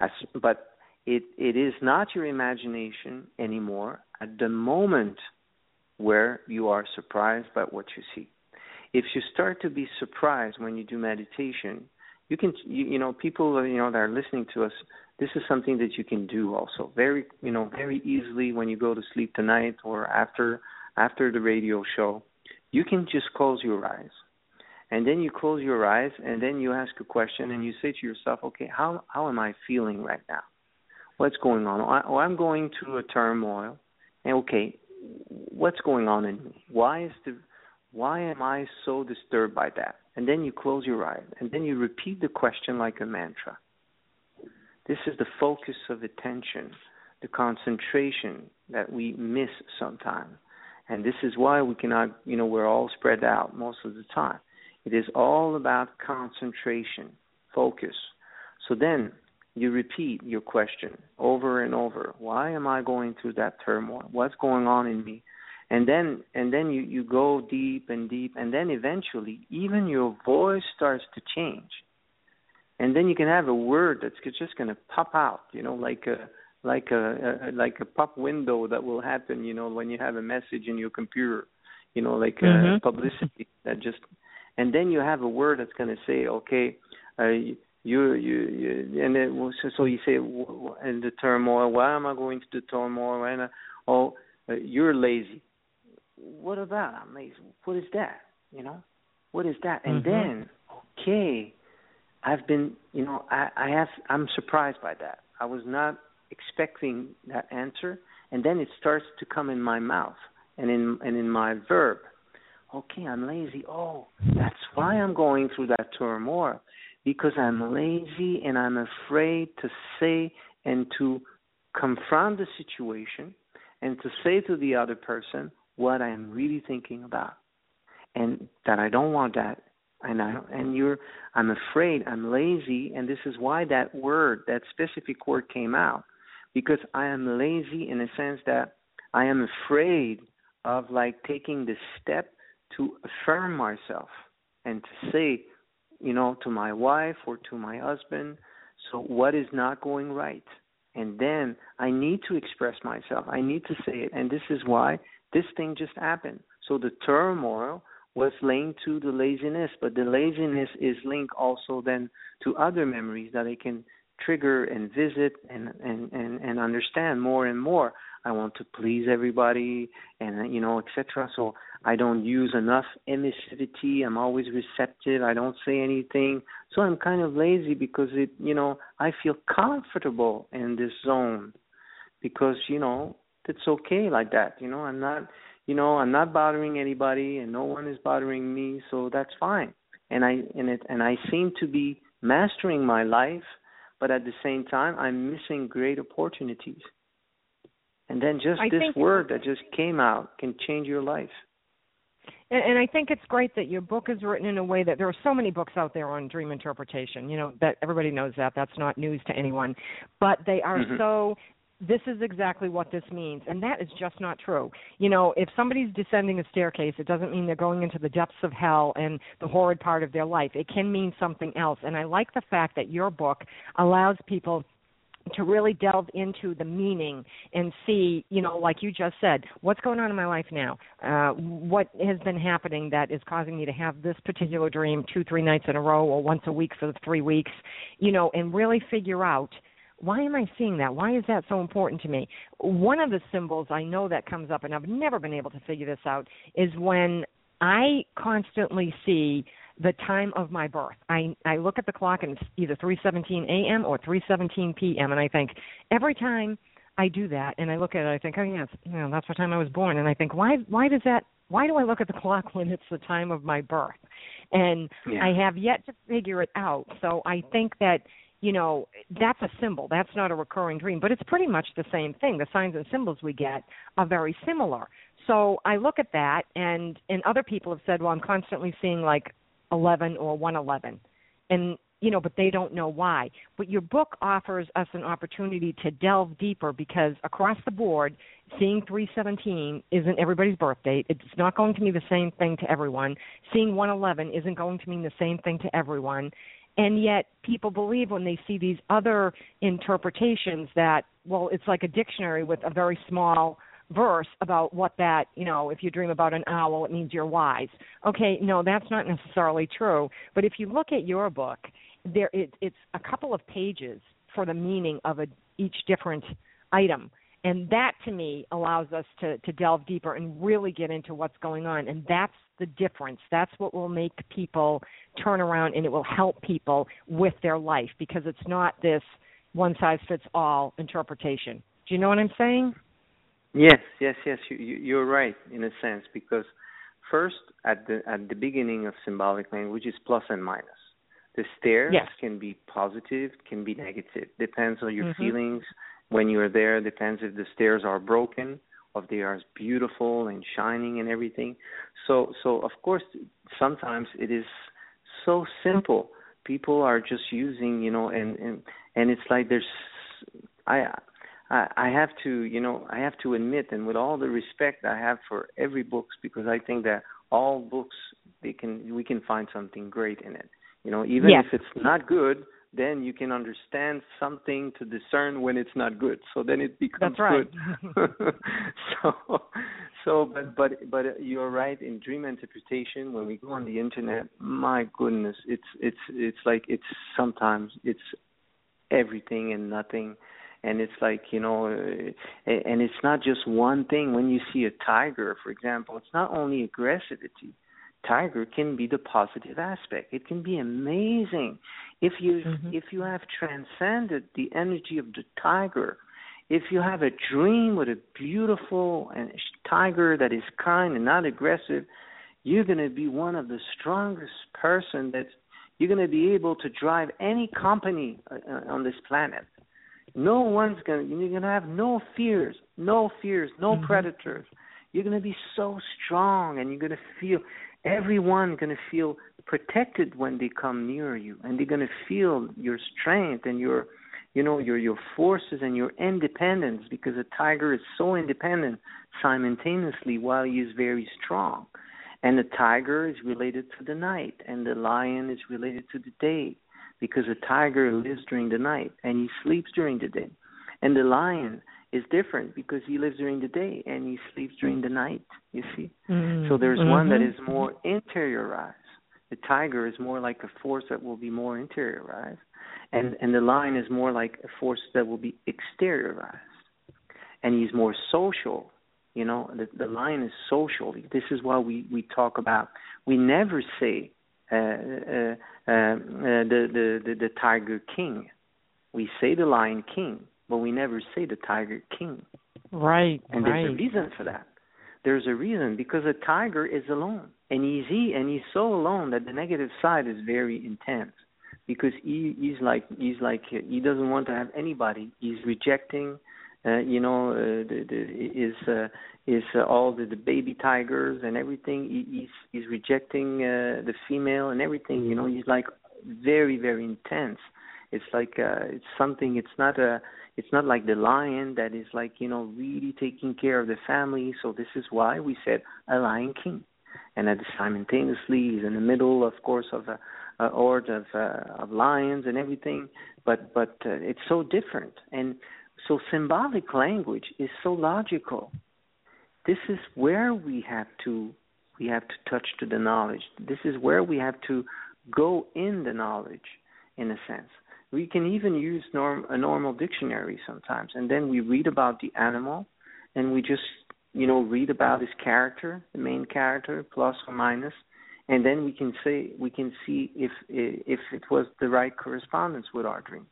As, but it, it is not your imagination anymore at the moment where you are surprised by what you see. If you start to be surprised when you do meditation, you can you, you know people you know that are listening to us this is something that you can do also. Very you know very easily when you go to sleep tonight or after after the radio show you can just close your eyes. And then you close your eyes and then you ask a question and you say to yourself okay how how am i feeling right now? What's going on? Oh i'm going through a turmoil okay what's going on in me why is the why am i so disturbed by that and then you close your eyes and then you repeat the question like a mantra this is the focus of attention, the concentration that we miss sometimes. And this is why we cannot, you know, we're all spread out most of the time. It is all about concentration, focus. So then you repeat your question over and over. Why am I going through that turmoil? What's going on in me? And then and then you, you go deep and deep and then eventually even your voice starts to change and then you can have a word that's just going to pop out, you know, like a like a, a like a pop window that will happen, you know, when you have a message in your computer, you know, like mm-hmm. a publicity that just, and then you have a word that's going to say, okay, uh, you you you, and then so, so you say in the turmoil, why am I going to the turmoil? And oh, uh, you're lazy. What about I'm lazy? What is that? You know, what is that? And mm-hmm. then okay I've been, you know, I, I have, I'm surprised by that. I was not expecting that answer, and then it starts to come in my mouth and in and in my verb. Okay, I'm lazy. Oh, that's why I'm going through that turmoil. Because I'm lazy and I'm afraid to say and to confront the situation and to say to the other person what I'm really thinking about. And that I don't want that. And I and you're I'm afraid I'm lazy and this is why that word that specific word came out. Because I am lazy in a sense that I am afraid of like taking the step to affirm myself and to say you know to my wife or to my husband. So what is not going right? And then I need to express myself. I need to say it. And this is why this thing just happened. So the turmoil was linked to the laziness, but the laziness is linked also then to other memories that I can trigger and visit and and and, and understand more and more. I want to please everybody and you know etc. So I don't use enough emissivity. I'm always receptive. I don't say anything. So I'm kind of lazy because it you know I feel comfortable in this zone because you know it's okay like that. You know I'm not you know, I'm not bothering anybody and no one is bothering me, so that's fine. And I and it and I seem to be mastering my life, but at the same time I'm missing great opportunities. And then just I this word that just came out can change your life. And, and I think it's great that your book is written in a way that there are so many books out there on dream interpretation. You know that everybody knows that. That's not news to anyone. But they are mm-hmm. so this is exactly what this means and that is just not true you know if somebody's descending a staircase it doesn't mean they're going into the depths of hell and the horrid part of their life it can mean something else and i like the fact that your book allows people to really delve into the meaning and see, you know, like you just said, what's going on in my life now? Uh, what has been happening that is causing me to have this particular dream two, three nights in a row or once a week for three weeks, you know, and really figure out why am I seeing that? Why is that so important to me? One of the symbols I know that comes up, and I've never been able to figure this out, is when I constantly see the time of my birth. I I look at the clock and it's either 3:17 a.m. or 3:17 p.m. and I think every time I do that and I look at it I think oh yes, you know, that's the time I was born and I think why why does that why do I look at the clock when it's the time of my birth? And yeah. I have yet to figure it out. So I think that you know that's a symbol that's not a recurring dream but it's pretty much the same thing the signs and symbols we get are very similar so i look at that and and other people have said well i'm constantly seeing like 11 or 111 and you know but they don't know why. But your book offers us an opportunity to delve deeper because across the board seeing 317 isn't everybody's birth date it's not going to mean the same thing to everyone. Seeing 111 isn't going to mean the same thing to everyone. And yet people believe when they see these other interpretations that well it's like a dictionary with a very small verse about what that you know if you dream about an owl it means you're wise. Okay no that's not necessarily true. But if you look at your book there it, it's a couple of pages for the meaning of a, each different item. And that to me allows us to to delve deeper and really get into what's going on. And that's the difference. That's what will make people turn around and it will help people with their life because it's not this one size fits all interpretation. Do you know what i'm saying yes yes yes you, you're right in a sense because first at the at the beginning of symbolic language is plus and minus. The stairs yes. can be positive can be negative. Depends on your mm-hmm. feelings. When you're there depends if the stairs are broken or if they are beautiful and shining and everything. So so of course sometimes it is so simple. People are just using you know and and and it's like there's i I, I have to, you know, I have to admit, and with all the respect I have for every books, because I think that all books they can we can find something great in it. You know, even yes. if it's not good, then you can understand something to discern when it's not good. So then it becomes That's right. good. so, so, but but but you're right in dream interpretation. When we go on the internet, my goodness, it's it's it's like it's sometimes it's everything and nothing. And it's like you know, and it's not just one thing. When you see a tiger, for example, it's not only aggressivity tiger can be the positive aspect. It can be amazing if you mm-hmm. if you have transcended the energy of the tiger. If you have a dream with a beautiful and tiger that is kind and not aggressive, you're going to be one of the strongest person that You're going to be able to drive any company uh on this planet. No one's going to, you're going to have no fears, no fears, no mm-hmm. predators. You're going to be so strong and you're going to feel, everyone going to feel protected when they come near you and they're going to feel your strength and your you know your your forces and your independence because a tiger is so independent simultaneously while he is very strong and the tiger is related to the night and the lion is related to the day because a tiger lives during the night and he sleeps during the day. And the lion is different because he lives during the day and he sleeps during the night you see? Mm-hmm. so there's mm-hmm. one that is more interiorized. The tiger is more like a force that will be more interiorized. And and the lion is more like a force that will be exteriorized. And he's more social you know? The the lion is social. This is why we we talk about we never say Uh, uh, uh, the, the the the tiger king we say the lion king but we never say the tiger king right and right. there's a reason for that there's a reason because a tiger is alone and he's he and he's so alone that the negative side is very intense because he he's like he's like he doesn't want to have anybody. He's rejecting, uh, you know, uh, the, the, is uh, is uh, all the, the baby tigers and everything. He, he's he's rejecting uh, the female and everything. You know, he's like very very intense. It's like uh, it's something. It's not a. It's not like the lion that is like you know really taking care of the family. So this is why we said a lion king, and at the simultaneously he's in the middle, of course, of a uh, horde of uh, of lions and everything, but but uh, it's so different. And so symbolic language is so logical. This is where we have to we have to touch to the knowledge. This is where we have to go in the knowledge, in a sense. We can even use norm, a normal dictionary sometimes, and then we read about the animal, and we just you know read about his character, the main character, plus or minus, and then we can say we can see if if it was the right correspondence with our dream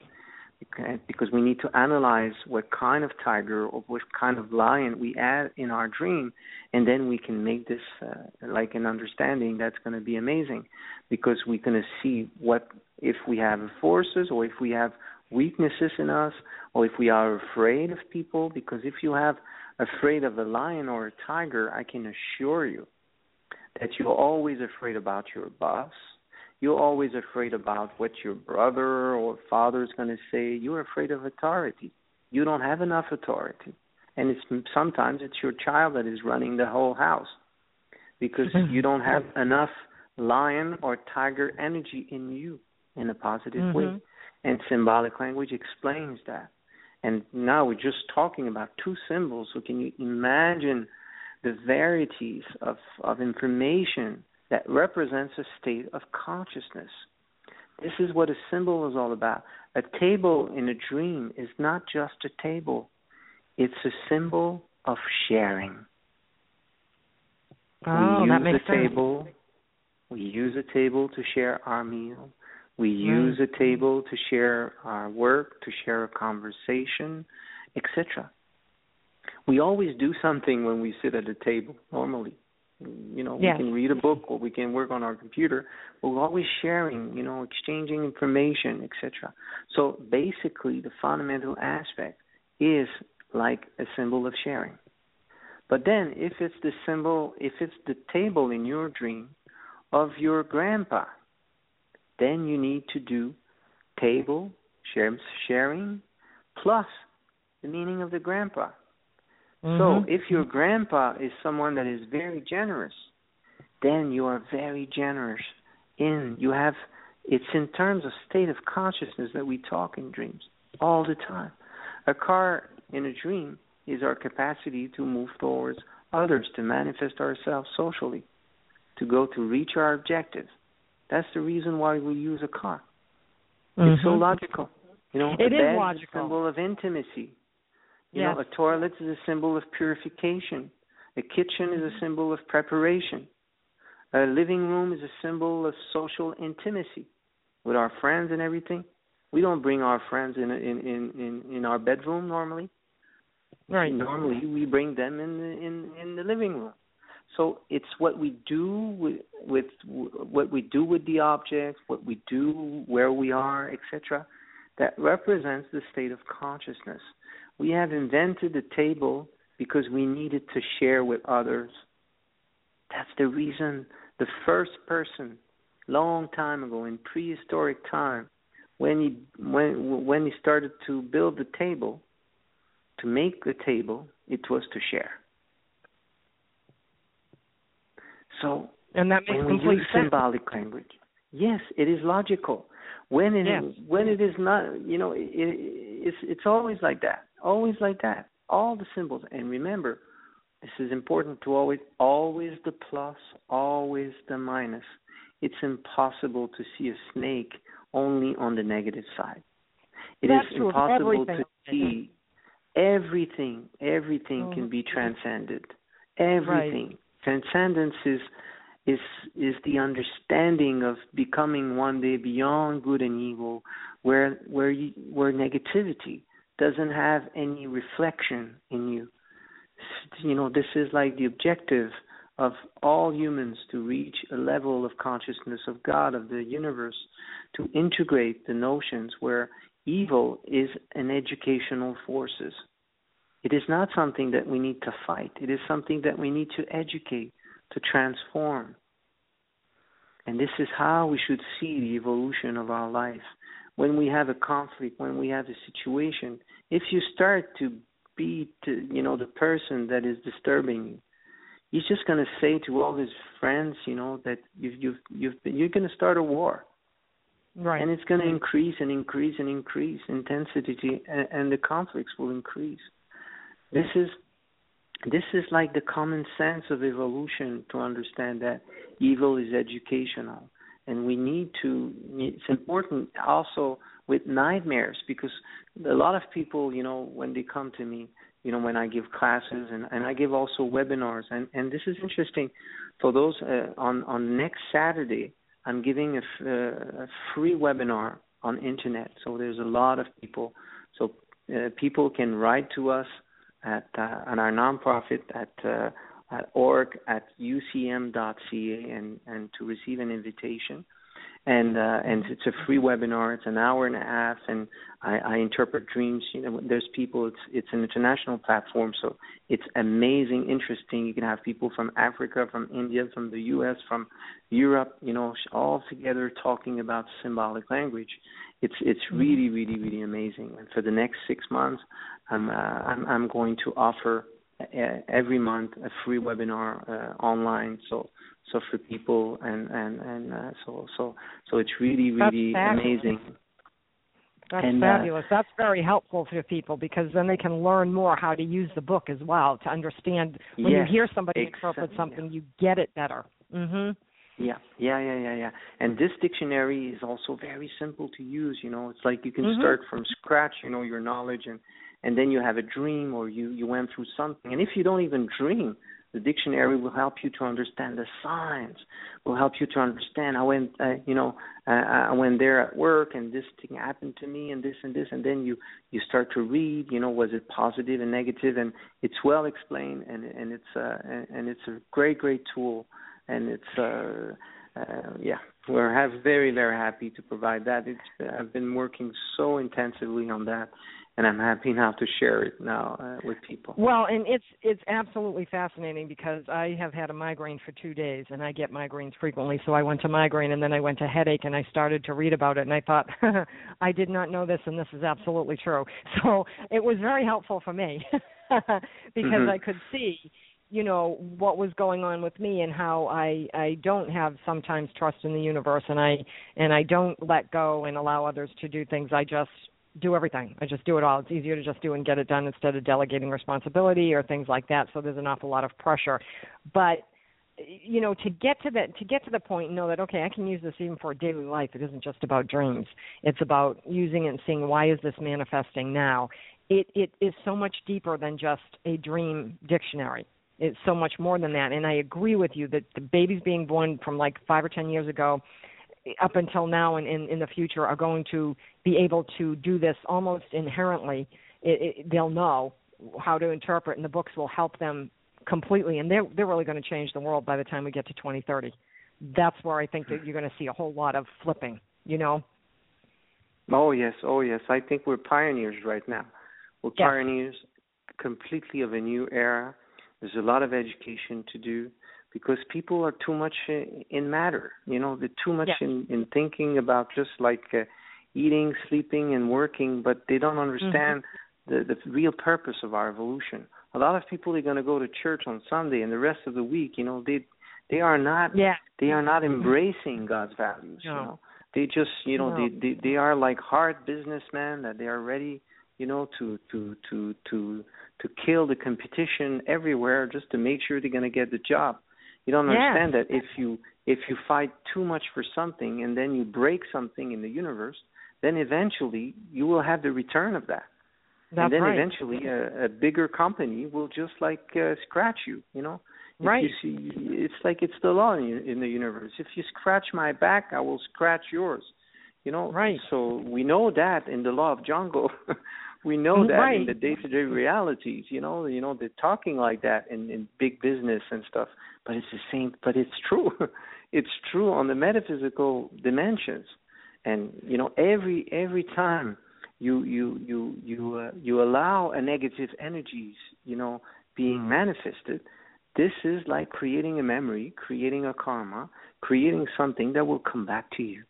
okay? because we need to analyze what kind of tiger or what kind of lion we add in our dream and then we can make this uh, like an understanding that's going to be amazing because we're going to see what if we have forces or if we have weaknesses in us or if we are afraid of people because if you have afraid of a lion or a tiger i can assure you that you're always afraid about your boss. You're always afraid about what your brother or father is going to say. You're afraid of authority. You don't have enough authority. And it's sometimes it's your child that is running the whole house because you don't have enough lion or tiger energy in you in a positive mm-hmm. way. And symbolic language explains that. And now we're just talking about two symbols. So can you imagine the varieties of, of information that represents a state of consciousness. This is what a symbol is all about. A table in a dream is not just a table, it's a symbol of sharing. Oh, we that makes a sense. table. We use a table to share our meal. We mm. use a table to share our work, to share a conversation, etc we always do something when we sit at a table normally you know yes. we can read a book or we can work on our computer but we're always sharing you know exchanging information etc so basically the fundamental aspect is like a symbol of sharing. But then if it's the symbol if it's the table in your dream of your grandpa then you need to do table sharing plus the meaning of the grandpa Mm-hmm. So if your grandpa is someone that is very generous, then you are very generous in you have it's in terms of state of consciousness that we talk in dreams all the time. A car in a dream is our capacity to move towards others, to manifest ourselves socially, to go to reach our objectives. That's the reason why we use a car. Mm-hmm. It's so logical. You know, it is logical. symbol of intimacy. You yes. know, a toilet is a symbol of purification. A kitchen is a mm-hmm. symbol of preparation. A living room is a symbol of social intimacy with our friends and everything. We don't bring our friends in in in in, in our bedroom normally. Right. Normally we bring them in the, in in the living room. So it's what we do with, with what we do with the object, what we do, where we are, etc. That represents the state of consciousness. We have invented the table because we needed to share with others. That's the reason the first person, long time ago in prehistoric time, when he when when he started to build the table, to make the table, it was to share. So and that makes when complete we use sense. symbolic language, yes, it is logical. When it yes. when it is not, you know, it, it's it's always like that, always like that. All the symbols, and remember, this is important to always always the plus, always the minus. It's impossible to see a snake only on the negative side. It That's is impossible everything. to see everything. Everything Oh. can be mm-hmm. transcended. Everything. Transcendence is is is the understanding of becoming one day beyond good and evil, where where you, where negativity doesn't have any reflection in you. You know, this is like the objective of all humans to reach a level of consciousness of God, of the universe, to integrate the notions where evil is an educational forces. It is not something that we need to fight. It is something that we need to educate, to transform. And this is how we should see the evolution of our life. When we have a conflict, when we have a situation, if you start to beat, you know the person that is disturbing you, he's just going to say to all his friends, you know, that you've you've you've been, you're going to start a war, Right. and it's going to increase and increase and increase intensity, and, and the conflicts will increase. This is this is like the common sense of evolution to understand that evil is educational, and we need to. It's important also with nightmares because a lot of people, you know, when they come to me, you know, when I give classes and, and I give also webinars, and and this is interesting. For those uh, on on next Saturday, I'm giving a, f- uh, a free webinar on internet. So there's a lot of people. So uh, people can write to us at uh, on our nonprofit at uh, at org at ucm.ca and and to receive an invitation. And uh, and it's a free webinar. It's an hour and a half, and I, I interpret dreams. You know, there's people. It's it's an international platform, so it's amazing, interesting. You can have people from Africa, from India, from the U.S., from Europe. You know, all together talking about symbolic language. It's it's really really really amazing. And for the next six months, I'm uh, I'm, I'm going to offer every month a free webinar uh, online. So so for people and and and uh, so so so it's really really amazing. That's And, uh, fabulous. That's very helpful for people because then they can learn more how to use the book as well to understand when Yes, you hear somebody exactly, interpret yeah. something, you get it better. Mhm. Yeah, yeah, yeah, yeah, yeah. And this dictionary is also very simple to use. You know, it's like you can Mhm. start from scratch. You know your knowledge, and and then you have a dream or you you went through something. And if you don't even dream, the dictionary will help you to understand the signs. Will help you to understand. I went, uh, you know, uh, I went there at work, and this thing happened to me, and this and this, and then you you start to read. You know, was it positive and negative? And it's well explained, and and it's uh, and, it's a great great tool and it's uh, uh, yeah, we're have very very happy to provide that. It's I've been working so intensively on that, and I'm happy now to share it now uh, with people. Well, and it's it's absolutely fascinating because I have had a migraine for 2 days and I get migraines frequently, so I went to migraine and then I went to headache and I started to read about it and I thought I did not know this and this is absolutely true. So, it was very helpful for me because Mhm. I could see you know what was going on with me and how I I don't have sometimes trust in the universe and I and I don't let go and allow others to do things. I just do everything. I just do it all. It's easier to just do and get it done instead of delegating responsibility or things like that. So there's an awful lot of pressure. But you know, to get to that to get to the point and know that okay, I can use this even for daily life. It isn't just about dreams. It's about using it and seeing why is this manifesting now. It it is so much deeper than just a dream dictionary. It's so much more than that. And I agree with you that the babies being born from like five or ten years ago up until now and in, in the future are going to be able to do this almost inherently. It, it, they'll know how to interpret, and the books will help them completely, and they're they're really going to change the world by the time we get to 2030. That's where I think that you're going to see a whole lot of flipping. You know. Oh yes, oh yes. I think we're pioneers right now. We're yes. pioneers completely of a new era. There's a lot of education to do because people are too much in matter. You know, they're too much in in thinking about just like uh, eating, sleeping, and working, but they don't understand mm-hmm. the the real purpose of our evolution. A lot of people are going to go to church on Sunday, and the rest of the week, you know, they they are not yeah. they are not embracing God's values. No. You know, they just you know no. they, they they are like hard businessmen that they are ready you know to to to to to kill the competition everywhere just to make sure they're going to get the job you don't understand that if you if you fight too much for something and then you break something in the universe then eventually you will have the return of that. That's and then right. eventually a, a bigger company will just like uh, scratch you you know? If right. you see it's like it's the law in, in the universe. If you scratch my back i will scratch yours you know? Right. So we know that in the law of jungle we know that right. in the day to day realities you know you know they're talking like that in in big business and stuff but it's the same but it's true it's true on the metaphysical dimensions and you know every every time you you you you uh, you allow a negative energies you know being manifested this is like creating a memory creating a karma creating something that will come back to you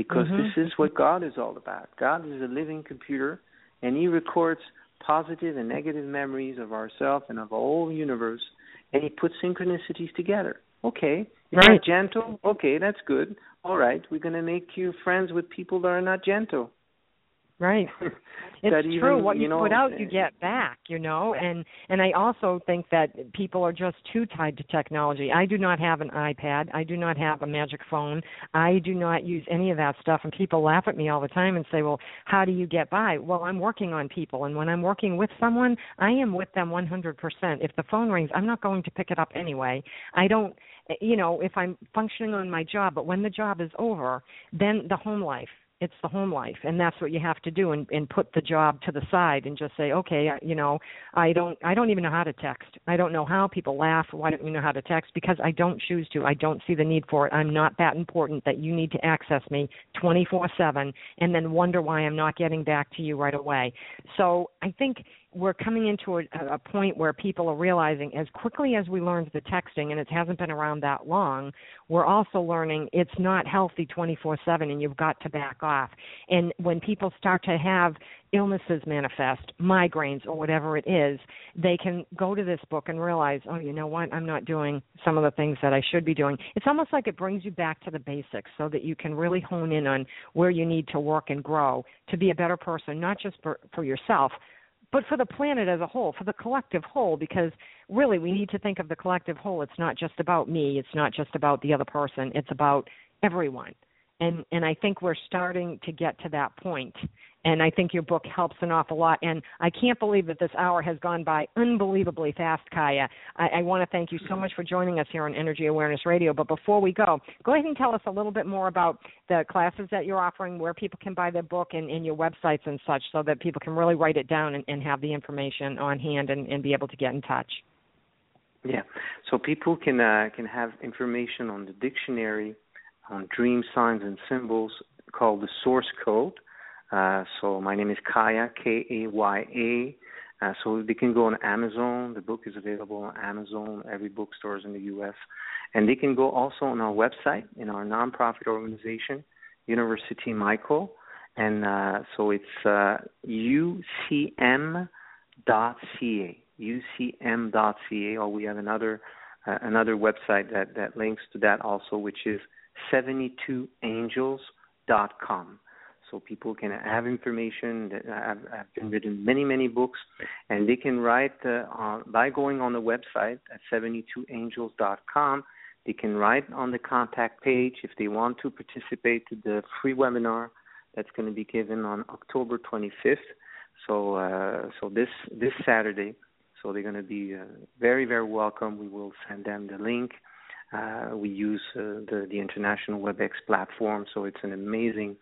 because mm-hmm. this is what God is all about. God is a living computer, and He records positive and negative memories of ourselves and of the whole universe, and He puts synchronicities together. Okay, you're right. not gentle. Okay, that's good. All right, we're going to make you friends with people that are not gentle. Right. It's even, true. What you, you know, put out, you get back. You know, and and I also think that people are just too tied to technology. I do not have an iPad. I do not have a magic phone. I do not use any of that stuff. And people laugh at me all the time and say, "Well, how do you get by?" Well, I'm working on people, and when I'm working with someone, I am with them 100%. If the phone rings, I'm not going to pick it up anyway. I don't eh, you know, if I'm functioning on my job, but when the job is over, then the home life it's the home life and that's what you have to do and, and put the job to the side and just say okay you know i don't i don't even know how to text. I don't know how people laugh. Why don't you know how to text? Because i don't choose to. I don't see the need for it. I'm not that important that you need to access me 24/7 and then wonder why i'm not getting back to you right away. So i think we're coming into a, a point where people are realizing as quickly as we learned the texting, and it hasn't been around that long, we're also learning it's not healthy 24 7 and you've got to back off. And when people start to have illnesses manifest, migraines or whatever it is, they can go to this book and realize, oh, you know what, I'm not doing some of the things that I should be doing. It's almost like it brings you back to the basics so that you can really hone in on where you need to work and grow to be a better person, not just for, for yourself, but for the planet as a whole, for the collective whole, because really we need to think of the collective whole. It's not just about me, it's not just about the other person, it's about everyone and and I think we're starting to get to that point. And I think your book helps an awful lot. And I can't believe that this hour has gone by unbelievably fast, Kaya. I, I want to thank you so much for joining us here on Energy Awareness Radio. But before we go, go ahead and tell us a little bit more about the classes that you're offering, where people can buy the book, and, and your websites and such, so that people can really write it down and, and have the information on hand and, and be able to get in touch. Yeah, so people can uh, can have information on the dictionary on dream signs and symbols called the Source Code. Uh, so my name is Kaya, K A Y A. Uh, so they can go on Amazon. The book is available on Amazon, every bookstores in the U.S. And they can go also on our website in our nonprofit organization, Universe/City Mikaël. And uh, so it's uh, ucm.ca, ucm.ca, or we have another uh, another website that, that links to that also, which is 72angels.com. So people can have information. I've, I've been written many, many books, and they can write uh, on, by going on the website at 72angels.com. They can write on the contact page if they want to participate to the free webinar that's going to be given on October 25th. So, uh, so this this Saturday. So they're going to be uh, very, very welcome. We will send them the link uh, we use uh, the the international WebEx platform, so it's an amazing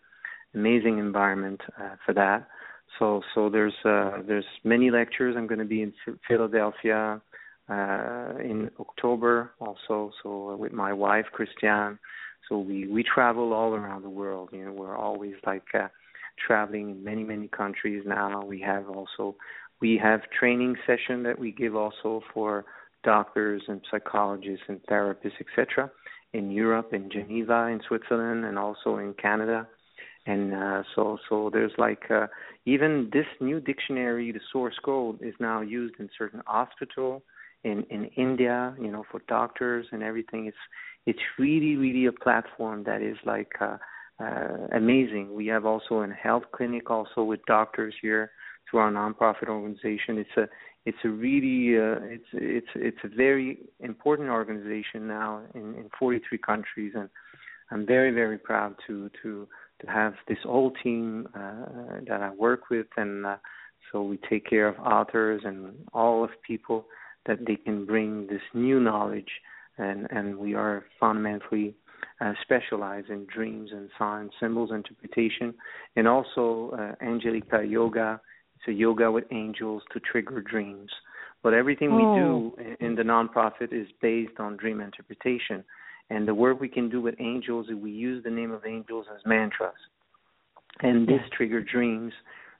amazing environment uh, for that. So so there's uh, there's many lectures. I'm going to be in Philadelphia uh, in October also. So with my wife Christiane, so we we travel all around the world. You know, we're always like uh, traveling in many many countries now. We have also we have training session that we give also for doctors and psychologists and therapists, etc. In Europe, in Geneva, in Switzerland, and also in Canada. And uh, so, so there's like uh, even this new dictionary, the source code, is now used in certain hospital in in India, you know, for doctors and everything. It's it's really really a platform that is like uh, uh, amazing. We have also a health clinic also with doctors here through our nonprofit organization. It's a it's a really uh, it's it's it's a very important organization now in, in 43 countries, and I'm very very proud to to to have this whole team uh, that I work with, and uh, so we take care of authors and all of people that they can bring this new knowledge, and and we are fundamentally uh, specialized in dreams and signs, symbols interpretation, and also uh, Angelica Yoga it's a yoga with angels to trigger dreams. But everything we do oh. in the nonprofit is based on dream interpretation. And the work we can do with angels is we use the name of angels as mantras. And this trigger dreams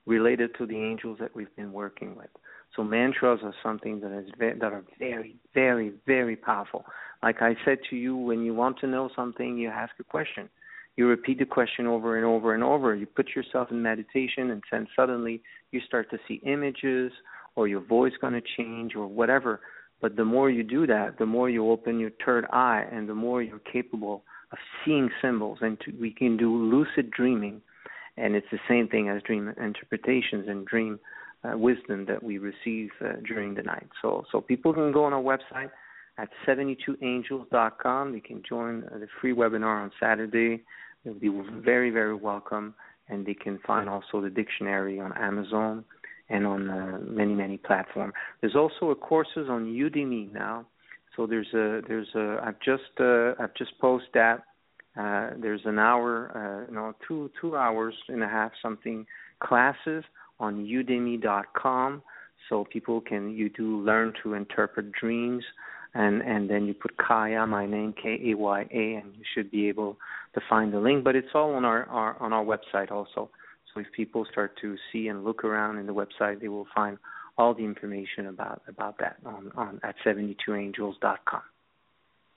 related to the angels that we've been working with. So mantras are something that is very, that are very, very, very powerful. Like I said to you, when you want to know something, you ask a question you repeat the question over and over and over. You put yourself in meditation, and then suddenly you start to see images, or your voice going to change, or whatever. But the more you do that, the more you open your third eye, and the more you're capable of seeing symbols. And to, we can do lucid dreaming, and it's the same thing as dream interpretations and dream uh, wisdom that we receive uh, during the night. So, so people can go on our website at 72angels.com. They can join uh, the free webinar on Saturday They'll be very, very welcome, and they can find also the dictionary on Amazon and on uh, many, many platforms. There's also a courses on Udemy now. So there's a there's a I've just uh, I've just posted that. Uh, there's an hour, uh, no, two two hours and a half something classes on Udemy.com, so people can you do learn to interpret dreams and and then you put Kaya, my name K A Y A, and you should be able to find the link. But it's all on our, our on our website also. So if people start to see and look around in the website, they will find all the information about about that on, on at 72angels.com.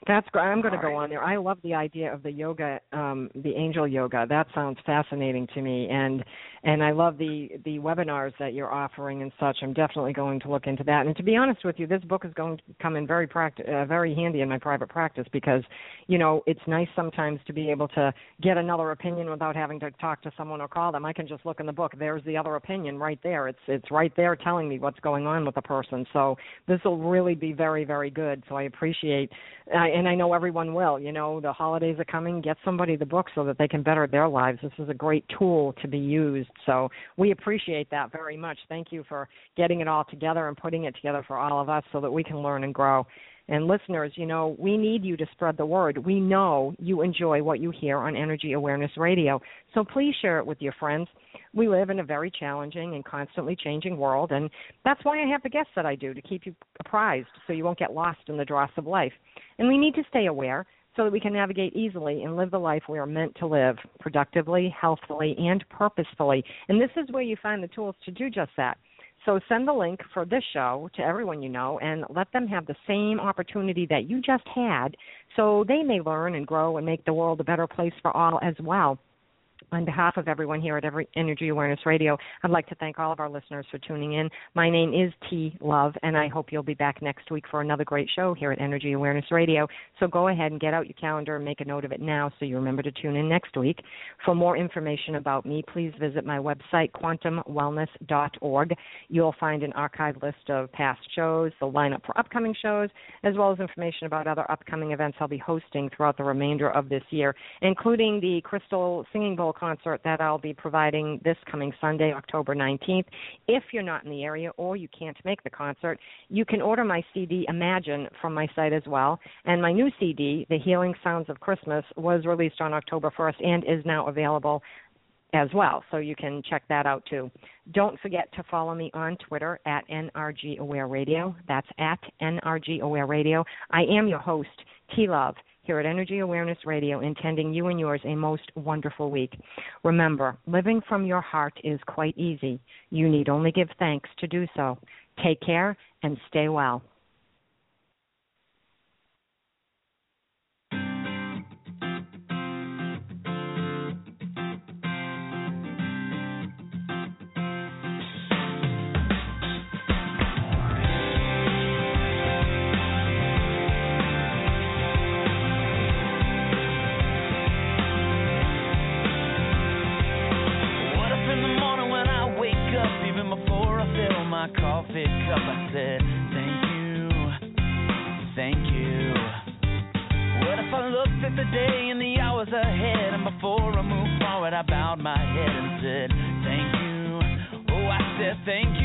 That's great. I'm going to go on there. I love the idea of the yoga, um, the angel yoga. That sounds fascinating to me, and and I love the the webinars that you're offering and such. I'm definitely going to look into that. And to be honest with you, this book is going to come in very practi- uh, very handy in my private practice because, you know, it's nice sometimes to be able to get another opinion without having to talk to someone or call them. I can just look in the book. There's the other opinion right there. It's it's right there telling me what's going on with the person. So this will really be very very good. So I appreciate. I, and I know everyone will. You know, the holidays are coming. Get somebody the book so that they can better their lives. This is a great tool to be used. So we appreciate that very much. Thank you for getting it all together and putting it together for all of us so that we can learn and grow. And listeners, you know, we need you to spread the word. We know you enjoy what you hear on Energy Awareness Radio. So please share it with your friends. We live in a very challenging and constantly changing world, and that's why I have the guests that I do to keep you apprised so you won't get lost in the dross of life. And we need to stay aware so that we can navigate easily and live the life we are meant to live productively, healthfully, and purposefully. And this is where you find the tools to do just that. So send the link for this show to everyone you know and let them have the same opportunity that you just had so they may learn and grow and make the world a better place for all as well on behalf of everyone here at Every Energy Awareness Radio, I'd like to thank all of our listeners for tuning in. My name is T Love, and I hope you'll be back next week for another great show here at Energy Awareness Radio. So go ahead and get out your calendar and make a note of it now so you remember to tune in next week. For more information about me, please visit my website, quantumwellness.org. You'll find an archived list of past shows, the lineup for upcoming shows, as well as information about other upcoming events I'll be hosting throughout the remainder of this year, including the Crystal Singing Bowl concert that I'll be providing this coming Sunday, October 19th. If you're not in the area or you can't make the concert, you can order my CD Imagine from my site as well. And my new CD, The Healing Sounds of Christmas, was released on October 1st and is now available as well. So you can check that out too. Don't forget to follow me on Twitter at NRG Aware Radio. That's at NRG Aware Radio. I am your host, T Love, here at Energy Awareness Radio, intending you and yours a most wonderful week. Remember, living from your heart is quite easy. You need only give thanks to do so. Take care and stay well. Prayer Thank you, thank you. What if I looked at the day and the hours ahead? And before I moved forward, I bowed my head and said, thank you. Oh, I said, thank